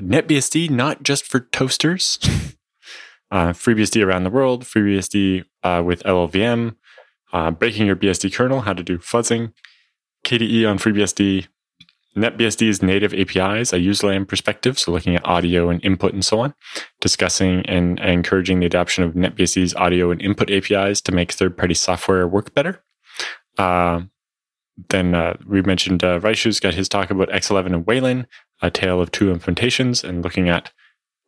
NetBSD, not just for toasters. uh, FreeBSD around the world, FreeBSD uh, with LLVM, uh, breaking your BSD kernel, how to do fuzzing, KDE on FreeBSD, NetBSD's native APIs, a userland perspective, so looking at audio and input and so on, discussing and, encouraging the adoption of NetBSD's audio and input APIs to make third party software work better. Uh, then uh, we mentioned uh, Raichoo's got his talk about X11 and Wayland, a tale of two implementations, and looking at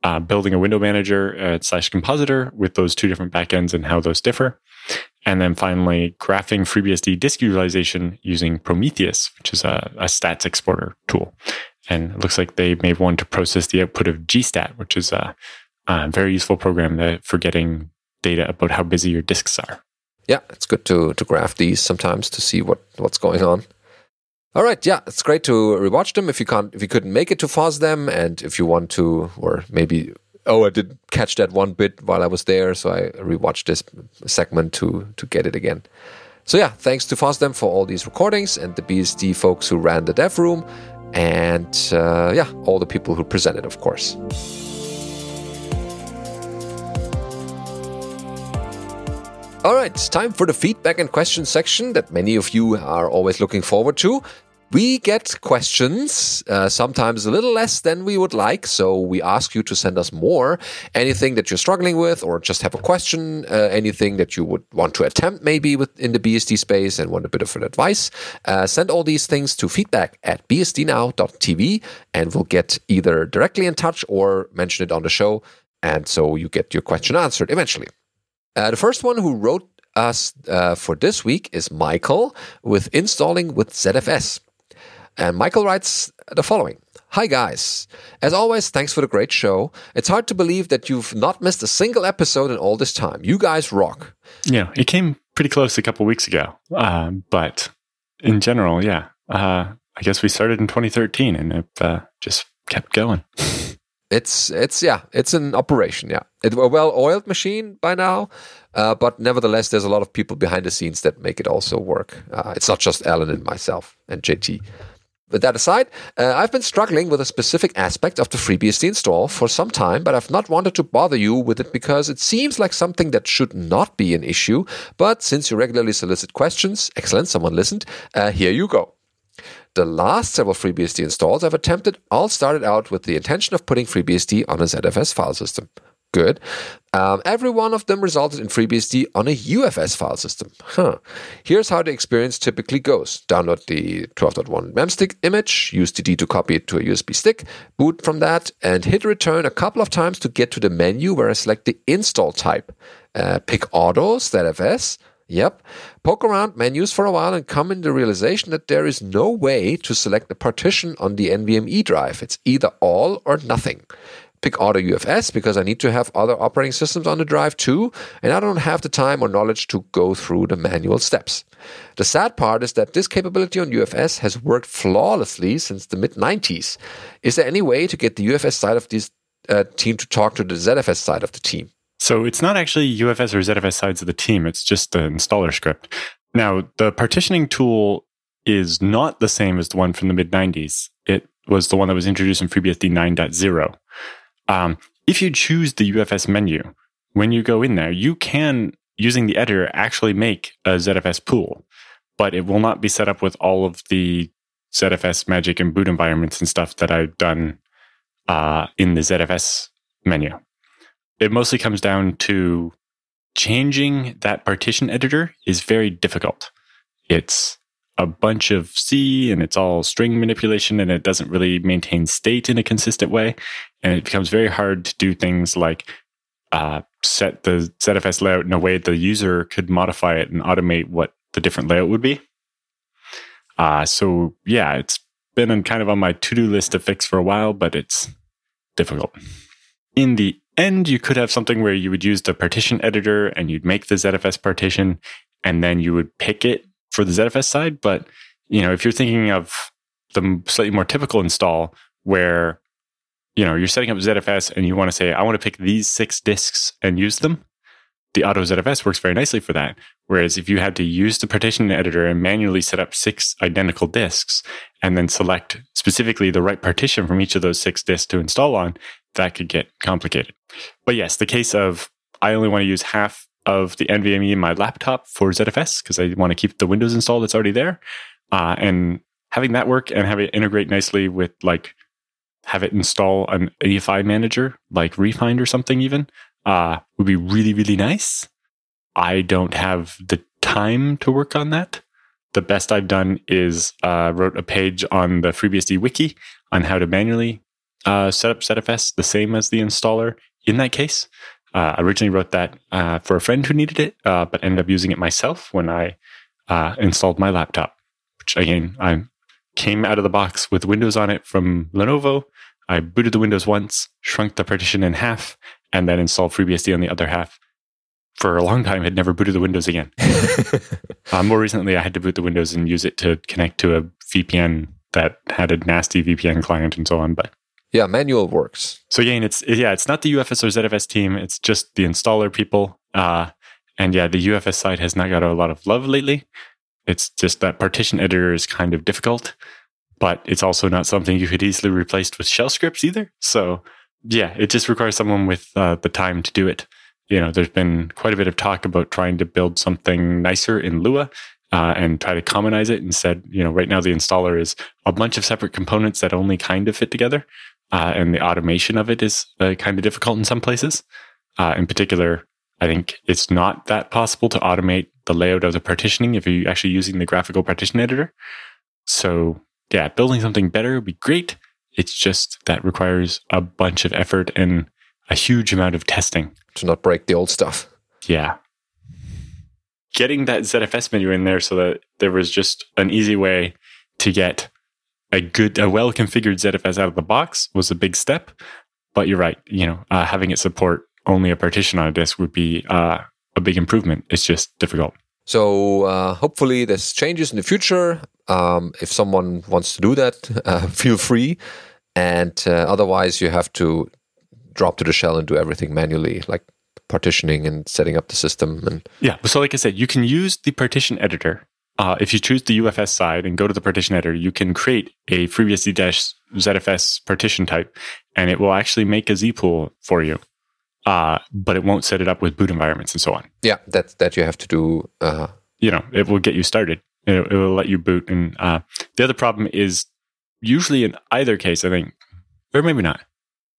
uh, building a window manager uh, slash compositor with those two different backends and how those differ. And then finally, graphing FreeBSD disk utilization using Prometheus, which is a, a stats exporter tool. And it looks like they may want to process the output of GStat, which is a, a very useful program that, for getting data about how busy your disks are. Yeah, it's good to to graph these sometimes to see what what's going on. All right, yeah, it's great to rewatch them if you can't if you couldn't make it to FOSDEM and if you want to or maybe oh I didn't catch that one bit while I was there, so I rewatched this segment to to get it again. So yeah, thanks to FOSDEM for all these recordings and the BSD folks who ran the dev room and uh, yeah, all the people who presented, of course. All right, time for the feedback and question section that many of you are always looking forward to. We get questions, uh, sometimes a little less than we would like, so we ask you to send us more. Anything that you're struggling with, or just have a question, uh, anything that you would want to attempt maybe within the BSD space and want a bit of an advice, uh, send all these things to feedback at bsdnow.tv and we'll get either directly in touch or mention it on the show. And so you get your question answered eventually. Uh, the first one who wrote us uh, for this week is Michael with installing with ZFS. And Michael writes the following Hi, guys. As always, thanks for the great show. It's hard to believe that you've not missed a single episode in all this time. You guys rock. Yeah, it came pretty close a couple weeks ago. Uh, but in general, yeah. Uh, I guess we started in 2013 and it uh, just kept going. it's it's yeah it's an operation yeah it's a well-oiled machine by now uh, but nevertheless there's a lot of people behind the scenes that make it also work uh, it's not just Allan and myself and jt with that aside, uh, I've been struggling with a specific aspect of the FreeBSD install for some time, but I've not wanted to bother you with it because it seems like something that should not be an issue. But since you regularly solicit questions, excellent, someone listened, uh, here you go. The last several FreeBSD installs I've attempted all started out with the intention of putting FreeBSD on a ZFS file system. Good. Um, every one of them resulted in FreeBSD on a UFS file system. Huh. Here's how the experience typically goes. Download the 12.1 memstick image, use DD to copy it to a USB stick, boot from that, and hit return a couple of times to get to the menu where I select the install type. Uh, pick Auto, ZFS, Yep. Poke around menus for a while and come in the realization that there is no way to select a partition on the NVMe drive. It's either all or nothing. Pick Auto UFS because I need to have other operating systems on the drive too, and I don't have the time or knowledge to go through the manual steps. The sad part is that this capability on UFS has worked flawlessly since the mid 90s. Is there any way to get the UFS side of this uh, team to talk to the ZFS side of the team? So it's not actually UFS or ZFS sides of the team, it's just the installer script. Now, the partitioning tool is not the same as the one from the mid 90s. It was the one that was introduced in FreeBSD 9.0. Um, if you choose the UFS menu, when you go in there, you can, using the editor, actually make a ZFS pool, but it will not be set up with all of the ZFS magic and boot environments and stuff that I've done uh, in the ZFS menu it mostly comes down to changing that partition editor is very difficult. It's a bunch of C and it's all string manipulation and it doesn't really maintain state in a consistent way. And it becomes very hard to do things like uh, set the ZFS layout in a way the user could modify it and automate what the different layout would be. Uh, so yeah, it's been kind of on my to-do list to fix for a while, but it's difficult. In the end, you could have something where you would use the partition editor and you'd make the ZFS partition and then you would pick it for the ZFS side. But, you know, if you're thinking of the slightly more typical install where, you know, you're setting up ZFS and you want to say, I want to pick these six disks and use them, the auto ZFS works very nicely for that. Whereas if you had to use the partition editor and manually set up six identical disks and then select specifically the right partition from each of those six disks to install on, that could get complicated. But yes, the case of I only want to use half of the NVMe in my laptop for ZFS because I want to keep the Windows install that's already there. Uh, and having that work and have it integrate nicely with like have it install an EFI manager like rEFInd or something even uh, would be really, really nice. I don't have the time to work on that. the best I've done is uh, wrote a page on the FreeBSD wiki on how to manually uh, set up ZFS the same as the installer in that case. Uh, I originally wrote that uh, for a friend who needed it, uh, but ended up using it myself when I uh, installed my laptop, which again, I came out of the box with Windows on it from Lenovo. I booted the Windows once, shrunk the partition in half, and then installed FreeBSD on the other half. For a long time, had never booted the Windows again. uh, more recently, I had to boot the Windows and use it to connect to a VPN that had a nasty VPN client and so on. But yeah, manual works. so again, it's yeah, it's not the UFS or ZFS team. It's just the installer people. Uh, and yeah, the UFS side has not got a lot of love lately. It's just that partition editor is kind of difficult, but it's also not something you could easily replace with shell scripts either. So yeah, it just requires someone with uh, the time to do it. You know, there's been quite a bit of talk about trying to build something nicer in Lua uh, and try to commonize it instead. You know, right now the installer is a bunch of separate components that only kind of fit together, uh, and the automation of it is uh, kind of difficult in some places. Uh, in particular, I think it's not that possible to automate the layout of the partitioning if you're actually using the graphical partition editor. So yeah, building something better would be great. It's just that requires a bunch of effort and a huge amount of testing. To not break the old stuff. Yeah. Getting that ZFS menu in there so that there was just an easy way to get a good, a well configured ZFS out of the box was a big step. But you're right, you know, uh, having it support only a partition on a disk would be uh, a big improvement. It's just difficult. So uh, hopefully this changes in the future. Um, if someone wants to do that, uh, feel free. And uh, otherwise, you have to drop to the shell and do everything manually, like partitioning and setting up the system. And Yeah. So, like I said, you can use the partition editor. Uh, if you choose the UFS side and go to the partition editor, you can create a FreeBSD ZFS partition type, and it will actually make a Z pool for you. Uh, but it won't set it up with boot environments and so on. yeah, that that you have to do. Uh, You know, it will get you started. It, it will let you boot. And uh, the other problem is usually in either case, I think, or maybe not.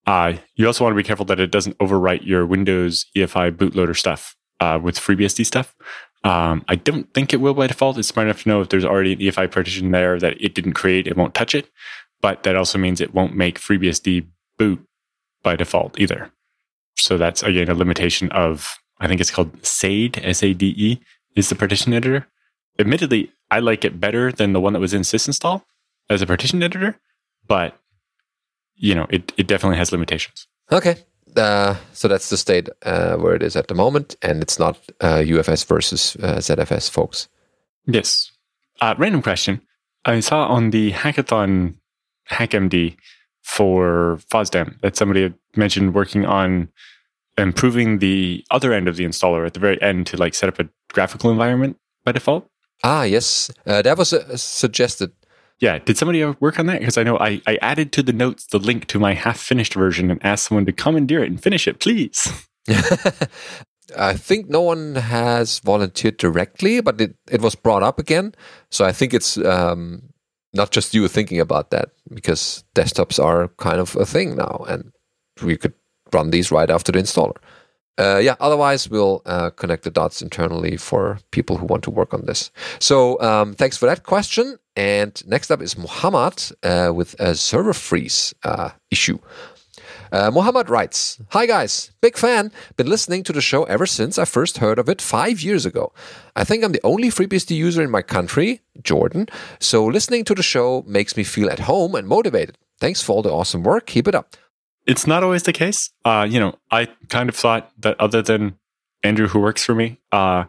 Uh, you also want to be careful that it doesn't overwrite your Windows EFI bootloader stuff uh, with FreeBSD stuff. Um, I don't think it will by default. It's smart enough to know if there's already an EFI partition there that it didn't create, it won't touch it. But that also means it won't make FreeBSD boot by default either. So that's again a limitation of I think it's called SADE, S A D E, is the partition editor. Admittedly, I like it better than the one that was in sysinstall as a partition editor, but you know, it, it definitely has limitations. okay. Uh, so that's the state uh, where it is at the moment, and it's not uh, UFS versus uh, ZFS, folks. Yes. Uh, random question. I saw on the hackathon HackMD for FOSDEM that somebody had mentioned working on improving the other end of the installer at the very end to like set up a graphical environment by default. Ah, yes, uh, that was uh, suggested. Yeah, did somebody work on that? Because I know I, I added to the notes the link to my half finished version and asked someone to commandeer it and finish it, please. I think no one has volunteered directly, but it, it was brought up again. So I think it's um, not just you thinking about that because desktops are kind of a thing now, and we could run these right after the installer. Uh, yeah, otherwise, we'll uh, connect the dots internally for people who want to work on this. So, um, thanks for that question. And next up is Muhammad uh, with a server freeze uh, issue. Uh, Muhammad writes Hi guys, big fan. Been listening to the show ever since I first heard of it five years ago. I think I'm the only FreeBSD user in my country, Jordan, so listening to the show makes me feel at home and motivated. Thanks for all the awesome work. Keep it up. It's not always the case. Uh, you know, I kind of thought that other than Andrew, who works for me, uh,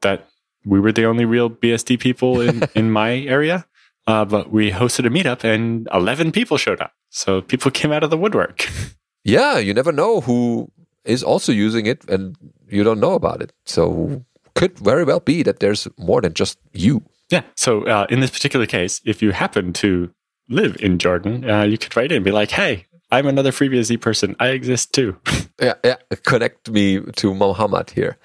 that we were the only real BSD people in, in my area. Uh, but we hosted a meetup and 11 people showed up. So people came out of the woodwork. Yeah, you never know who is also using it and you don't know about it. So, could very well be that there's more than just you. yeah. So uh, in this particular case, if you happen to live in Jordan, uh, you could write in and be like, hey, I'm another FreeBSD person. I exist too. yeah, yeah. Connect me to Mohammed here.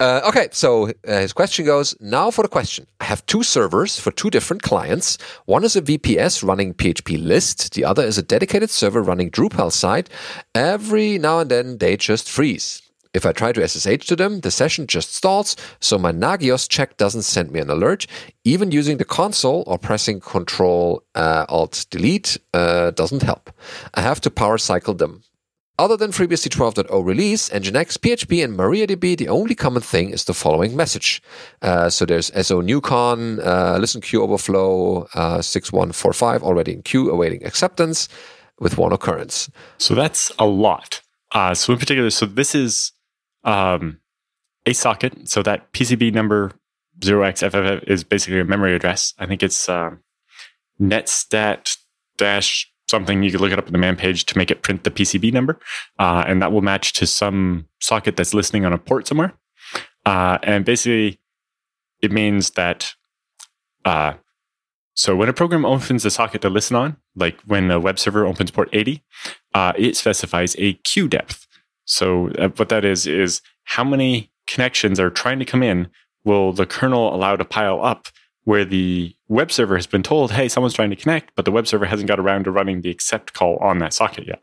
Uh, okay, so uh, his question goes now for the question. I have two servers for two different clients. One is a VPS running phpList, the other is a dedicated server running Drupal site. Every now and then they just freeze. If I try to SSH to them, the session just stalls, so my Nagios check doesn't send me an alert. Even using the console or pressing Control uh, Alt Delete uh, doesn't help. I have to power cycle them. Other than FreeBSD 12.0 release, Nginx, PHP, and MariaDB, the only common thing is the following message. Uh, so there's sonewconn, uh, listen queue overflow, uh, 6145 already in queue awaiting acceptance with one occurrence. So that's a lot. Uh, so in particular, so this is um, a socket. So that PCB number 0xFF is basically a memory address. I think it's um, netstat dash something. You could look it up in the man page to make it print the PCB number. Uh, and that will match to some socket that's listening on a port somewhere. Uh, and basically, it means that uh, so when a program opens a socket to listen on, like when a web server opens port 80, uh, it specifies a queue depth. So uh, what that is is how many connections are trying to come in will the kernel allow to pile up where the web server has been told, hey, someone's trying to connect, but the web server hasn't got around to running the accept call on that socket yet.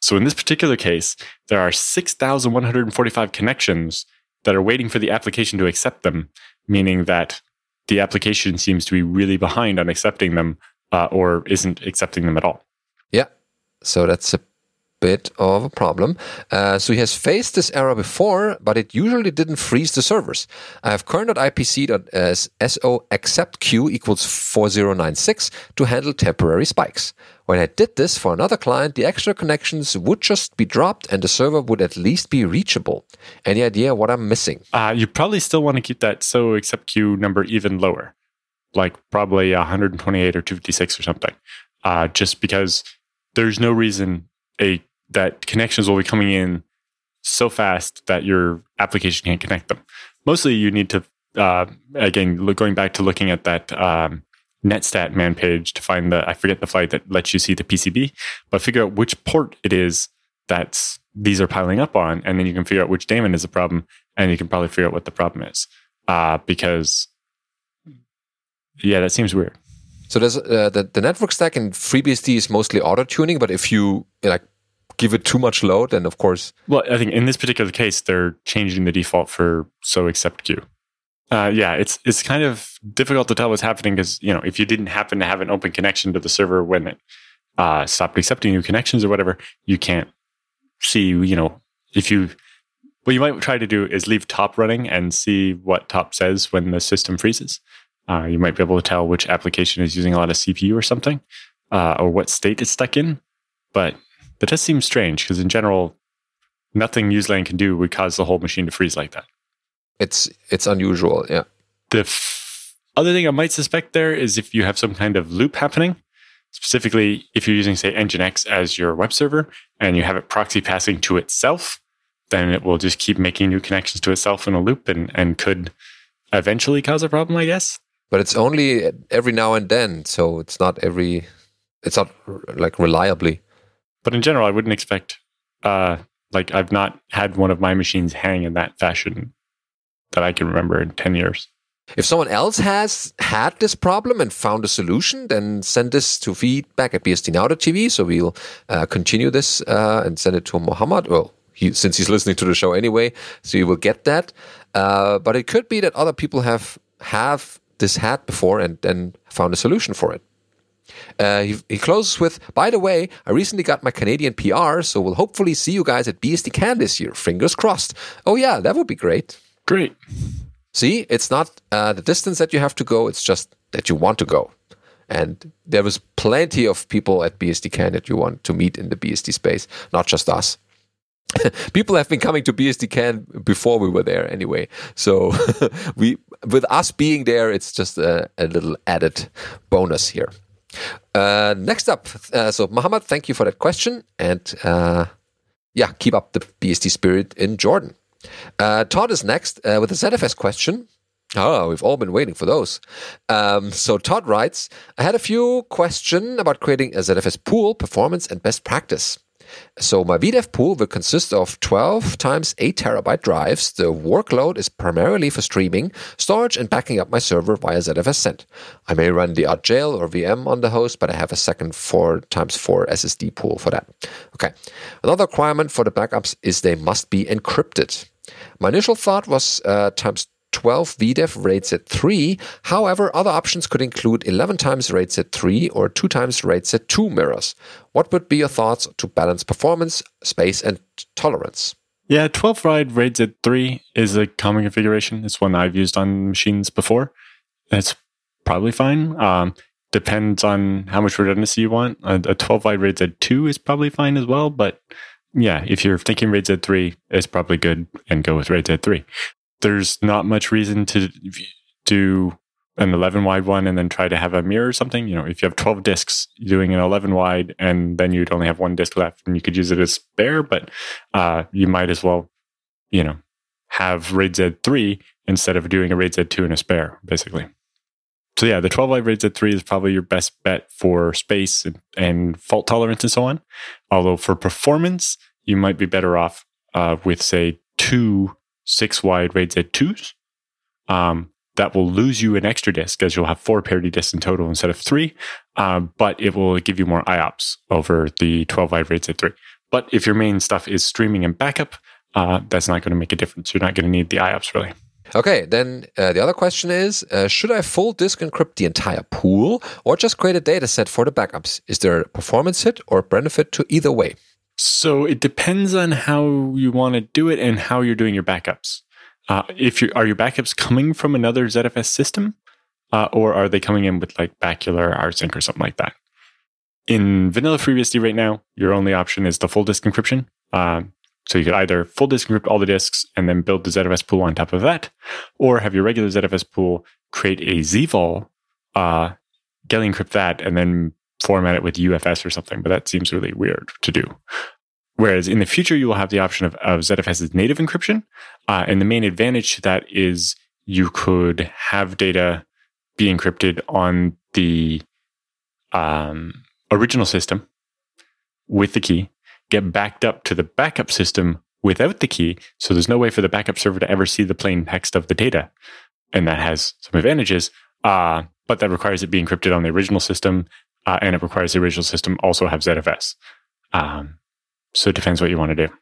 So in this particular case, there are 6,145 connections that are waiting for the application to accept them, meaning that the application seems to be really behind on accepting them uh, or isn't accepting them at all. Yeah. So that's a bit of a problem. Uh, so he has faced this error before, but it usually didn't freeze the servers. I have kernel.ipc.so accept queue equals 4096 to handle temporary spikes. When I did this for another client, the extra connections would just be dropped and the server would at least be reachable. Any idea what I'm missing? Uh, you probably still want to keep that soacceptqueue number even lower, like probably 128 or 256 or something, uh, just because there's no reason a that connections will be coming in so fast that your application can't connect them. Mostly, you need to uh, again look, going back to looking at that um, netstat man page to find the I forget the flight that lets you see the PCB, but figure out which port it is that these are piling up on, and then you can figure out which daemon is the problem, and you can probably figure out what the problem is. Uh, because yeah, that seems weird. So there's uh, the the network stack in FreeBSD is mostly auto tuning, but if you like give it too much load, then of course. Well, I think in this particular case, they're changing the default for soacceptqueue. Uh, yeah, it's it's kind of difficult to tell what's happening because you know if you didn't happen to have an open connection to the server when it uh, stopped accepting new connections or whatever, you can't see. You know, if you what you might try to do is leave top running and see what top says when the system freezes. Uh, you might be able to tell which application is using a lot of CPU or something, uh, or what state it's stuck in. But that does seems strange because in general, nothing userland can do would cause the whole machine to freeze like that. It's it's unusual, yeah. The f- other thing I might suspect there is if you have some kind of loop happening, specifically if you're using say Nginx as your web server and you have it proxy passing to itself, then it will just keep making new connections to itself in a loop and, and could eventually cause a problem, I guess. But it's only every now and then, so it's not every it's not like reliably. But in general, I wouldn't expect uh like I've not had one of my machines hang in that fashion that I can remember in 10 years. If someone else has had this problem and found a solution, then send this to feedback at bsdnow.tv. So we'll uh, continue this uh, and send it to Mohammed. Well, he, since he's listening to the show anyway, so you will get that. Uh, but it could be that other people have have this had before and then found a solution for it. Uh, he, he, closes with, by the way, I recently got my Canadian PR, so we'll hopefully see you guys at BSDCan this year. Fingers crossed. Oh, yeah, that would be great. Great. See, it's not uh, the distance that you have to go, it's just that you want to go. And there was plenty of people at BSDCan that you want to meet in the BSD space, not just us. people have been coming to BSDCan before we were there anyway. So we, with us being there, it's just a, a little added bonus here. Uh, next up, uh, so Mohammed, thank you for that question, and uh, yeah, keep up the BSD spirit in Jordan. Uh, Todd is next uh, with a ZFS question. Oh, we've all been waiting for those. Um, so Todd writes, I had a few questions about creating a ZFS pool, performance, and best practice. So my VDEV pool will consist of 12 times 8 terabyte drives. The workload is primarily for streaming, storage, and backing up my server via ZFS send. I may run the odd jail or VM on the host, but I have a second 4 times 4 SSD pool for that. Okay. Another requirement for the backups is they must be encrypted. My initial thought was uh, times 12 VDEV RAID Z3. However, other options could include 11 times RAID Z3 or 2 times RAID Z2 mirrors. What would be your thoughts to balance performance, space, and tolerance? Yeah, 12 RAID RAID Z3 is a common configuration. It's one I've used on machines before. That's probably fine. Um, depends on how much redundancy you want. A, a 12 wide RAID Z2 is probably fine as well, but yeah, if you're thinking RAID Z3, it's probably good and go with RAID Z3 there's not much reason to do an 11 wide one and then try to have a mirror or something. You know, if you have 12 discs, doing an 11 wide and then you'd only have one disc left and you could use it as spare, but uh, you might as well, you know, have RAID Z3 instead of doing a RAID Z2 and a spare, basically. So yeah, the 12 wide RAID Z3 is probably your best bet for space and, and, fault tolerance and so on. Although for performance, you might be better off uh, with say two six wide RAID Z2s. Um, that will lose you an extra disk as you'll have four parity disks in total instead of three, uh, but it will give you more IOPS over the 12 wide RAID Z3. But if your main stuff is streaming and backup, uh, that's not going to make a difference. You're not going to need the IOPS really. Okay, then uh, the other question is uh, Should I full disk encrypt the entire pool or just create a data set for the backups? Is there a performance hit or benefit to either way? So it depends on how you want to do it and how you're doing your backups. Uh, if you are your backups coming from another ZFS system, uh, or are they coming in with like Bacula, rsync, or something like that? In vanilla FreeBSD right now, your only option is the full disk encryption. Um, so you could either full disk encrypt all the disks and then build the ZFS pool on top of that, or have your regular ZFS pool create a ZVol, uh, Geli encrypt that, and then format it with UFS or something, but that seems really weird to do. Whereas in the future, you will have the option of, of ZFS's native encryption. Uh, and the main advantage to that is you could have data be encrypted on the um, original system with the key, get backed up to the backup system without the key. So there's no way for the backup server to ever see the plain text of the data. And that has some advantages. Uh, but that requires it be encrypted on the original system uh, and it requires the original system also have ZFS. Um, so it depends what you want to do.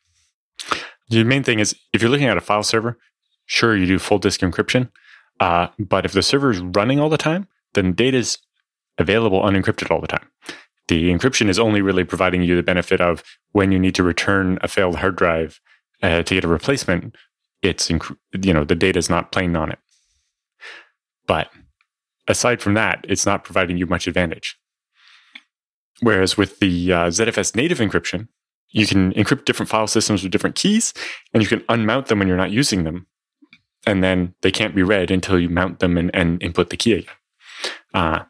The main thing is if you're looking at a file server, sure you do full disk encryption, uh, but if the server is running all the time, then data is available unencrypted all the time. The encryption is only really providing you the benefit of when you need to return a failed hard drive uh, to get a replacement. It's you know the data is not plain on it, but aside from that, it's not providing you much advantage. Whereas with the uh, ZFS native encryption, you can encrypt different file systems with different keys and you can unmount them when you're not using them. And then they can't be read until you mount them and, and input the key again. Uh,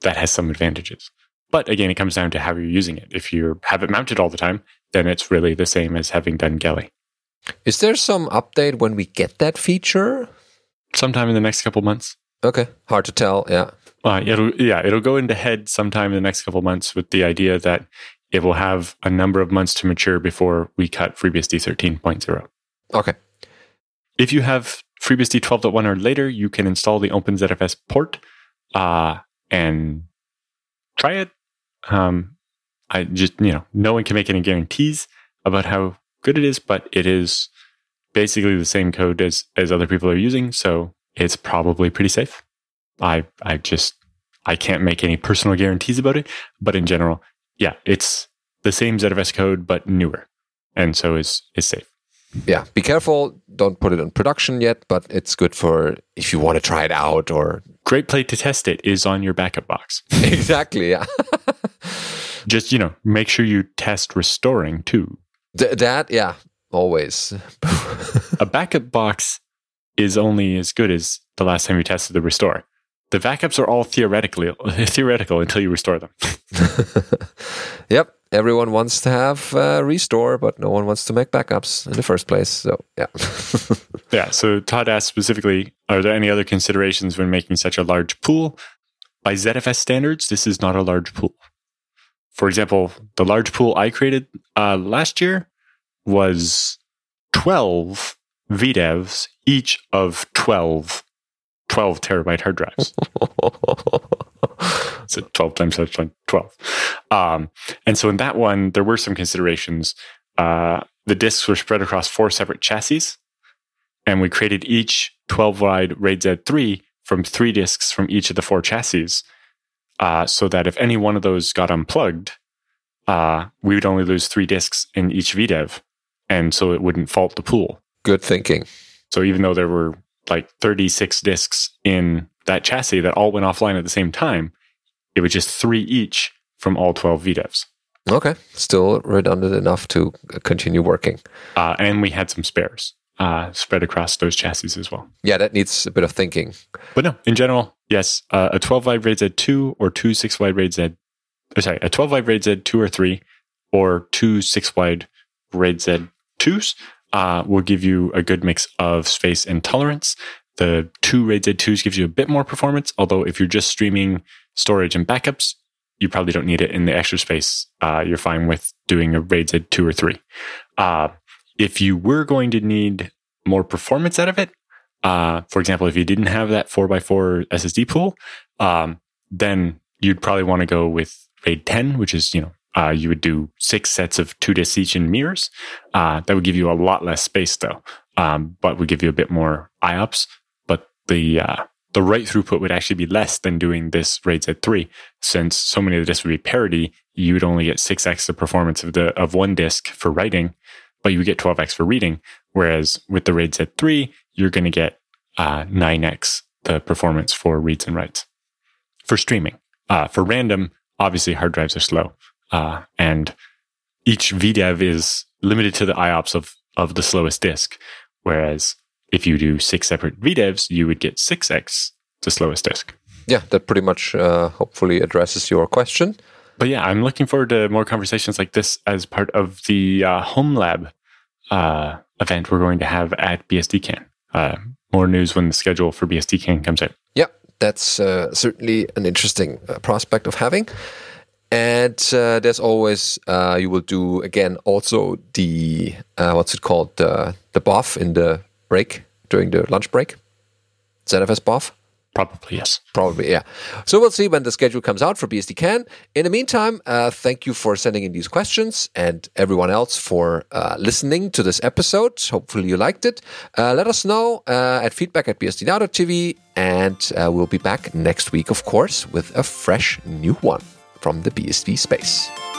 that has some advantages. But again, it comes down to how you're using it. If you have it mounted all the time, then it's really the same as having done Geli. Is there some update when we get that feature? Sometime in the next couple months. Okay, hard to tell. Yeah. Uh, it'll yeah, it'll go into head sometime in the next couple months with the idea that it will have a number of months to mature before we cut FreeBSD 13.0. Okay. If you have FreeBSD 12.1 or later, you can install the OpenZFS port uh, and try it. Um, I just you know no one can make any guarantees about how good it is, but it is basically the same code as as other people are using, so it's probably pretty safe. I I just I can't make any personal guarantees about it, but in general, yeah, it's the same ZFS code but newer, and so is is safe. Yeah, be careful. Don't put it in production yet, but it's good for if you want to try it out or. Great place to test it is on your backup box. exactly. Yeah. Just you know, make sure you test restoring too. Th- that yeah, always. a backup box is only as good as the last time you tested the restore the backups are all theoretically theoretical until you restore them. yep, everyone wants to have uh, restore, but no one wants to make backups in the first place. So yeah, yeah. So Todd asked specifically, are there any other considerations when making such a large pool? By ZFS standards, this is not a large pool. for example, the large pool I created uh, last year was 12 VDEVs, each of 12, 12 terabyte hard drives. so 12 times such like 12. Um, and so in that one, there were some considerations. Uh, the disks were spread across four separate chassis, and we created each 12 wide RAID Z3 from three disks from each of the four chassis, uh, so that if any one of those got unplugged, uh, we would only lose three disks in each VDEV, and so it wouldn't fault the pool. Good thinking. So even though there were like 36 disks in that chassis that all went offline at the same time, it was just three each from all 12 VDEVs. Okay, still redundant enough to continue working. Uh, and we had some spares uh, spread across those chassis as well. Yeah, that needs a bit of thinking. But no, in general, yes, uh, a 12 wide RAID Z2 or two 6 wide RAID Z, sorry, a 12 wide RAID Z2 or 3 or two 6 wide RAID Z2s uh, will give you a good mix of space and tolerance. The two RAID Z2s gives you a bit more performance, although if you're just streaming storage and backups, you probably don't need it in the extra space. Uh, you're fine with doing a RAID Z2 or 3. Uh, if you were going to need more performance out of it, uh, for example, if you didn't have that 4x4 SSD pool, um, then you'd probably want to go with RAID 10, which is, you know, uh, you would do six sets of two in mirrors. Uh, that would give you a lot less space, though, um, but would give you a bit more IOPS. But the uh, the write throughput would actually be less than doing this RAID Z3, since so many of the disks would be parity. You would only get six x the performance of the of one disk for writing, but you would get 12x for reading. Whereas with the RAID Z3, you're going to get uh, 9x the performance for reads and writes for streaming. Uh, for random, obviously hard drives are slow, uh, and each VDEV is limited to the IOPS of of the slowest disk. Whereas if you do six separate VDEVs, you would get 6x the slowest disk. Yeah, that pretty much uh, hopefully addresses your question. But yeah, I'm looking forward to more conversations like this as part of the uh, Home Lab uh, event we're going to have at BSDCan. Uh, more news when the schedule for BSDCan comes out. Yeah, that's uh, certainly an interesting uh, prospect of having. And uh, there's always uh, you will do again also the uh, what's it called the the BOF in the break during the lunch break. ZFS BOF. Probably yes. Probably yeah. So we'll see when the schedule comes out for BSDCan. In the meantime, uh, thank you for sending in these questions and everyone else for uh, listening to this episode. Hopefully you liked it. Uh, let us know uh, at feedback at bsdnow.tv and uh, we'll be back next week, of course, with a fresh new one from the BSD space.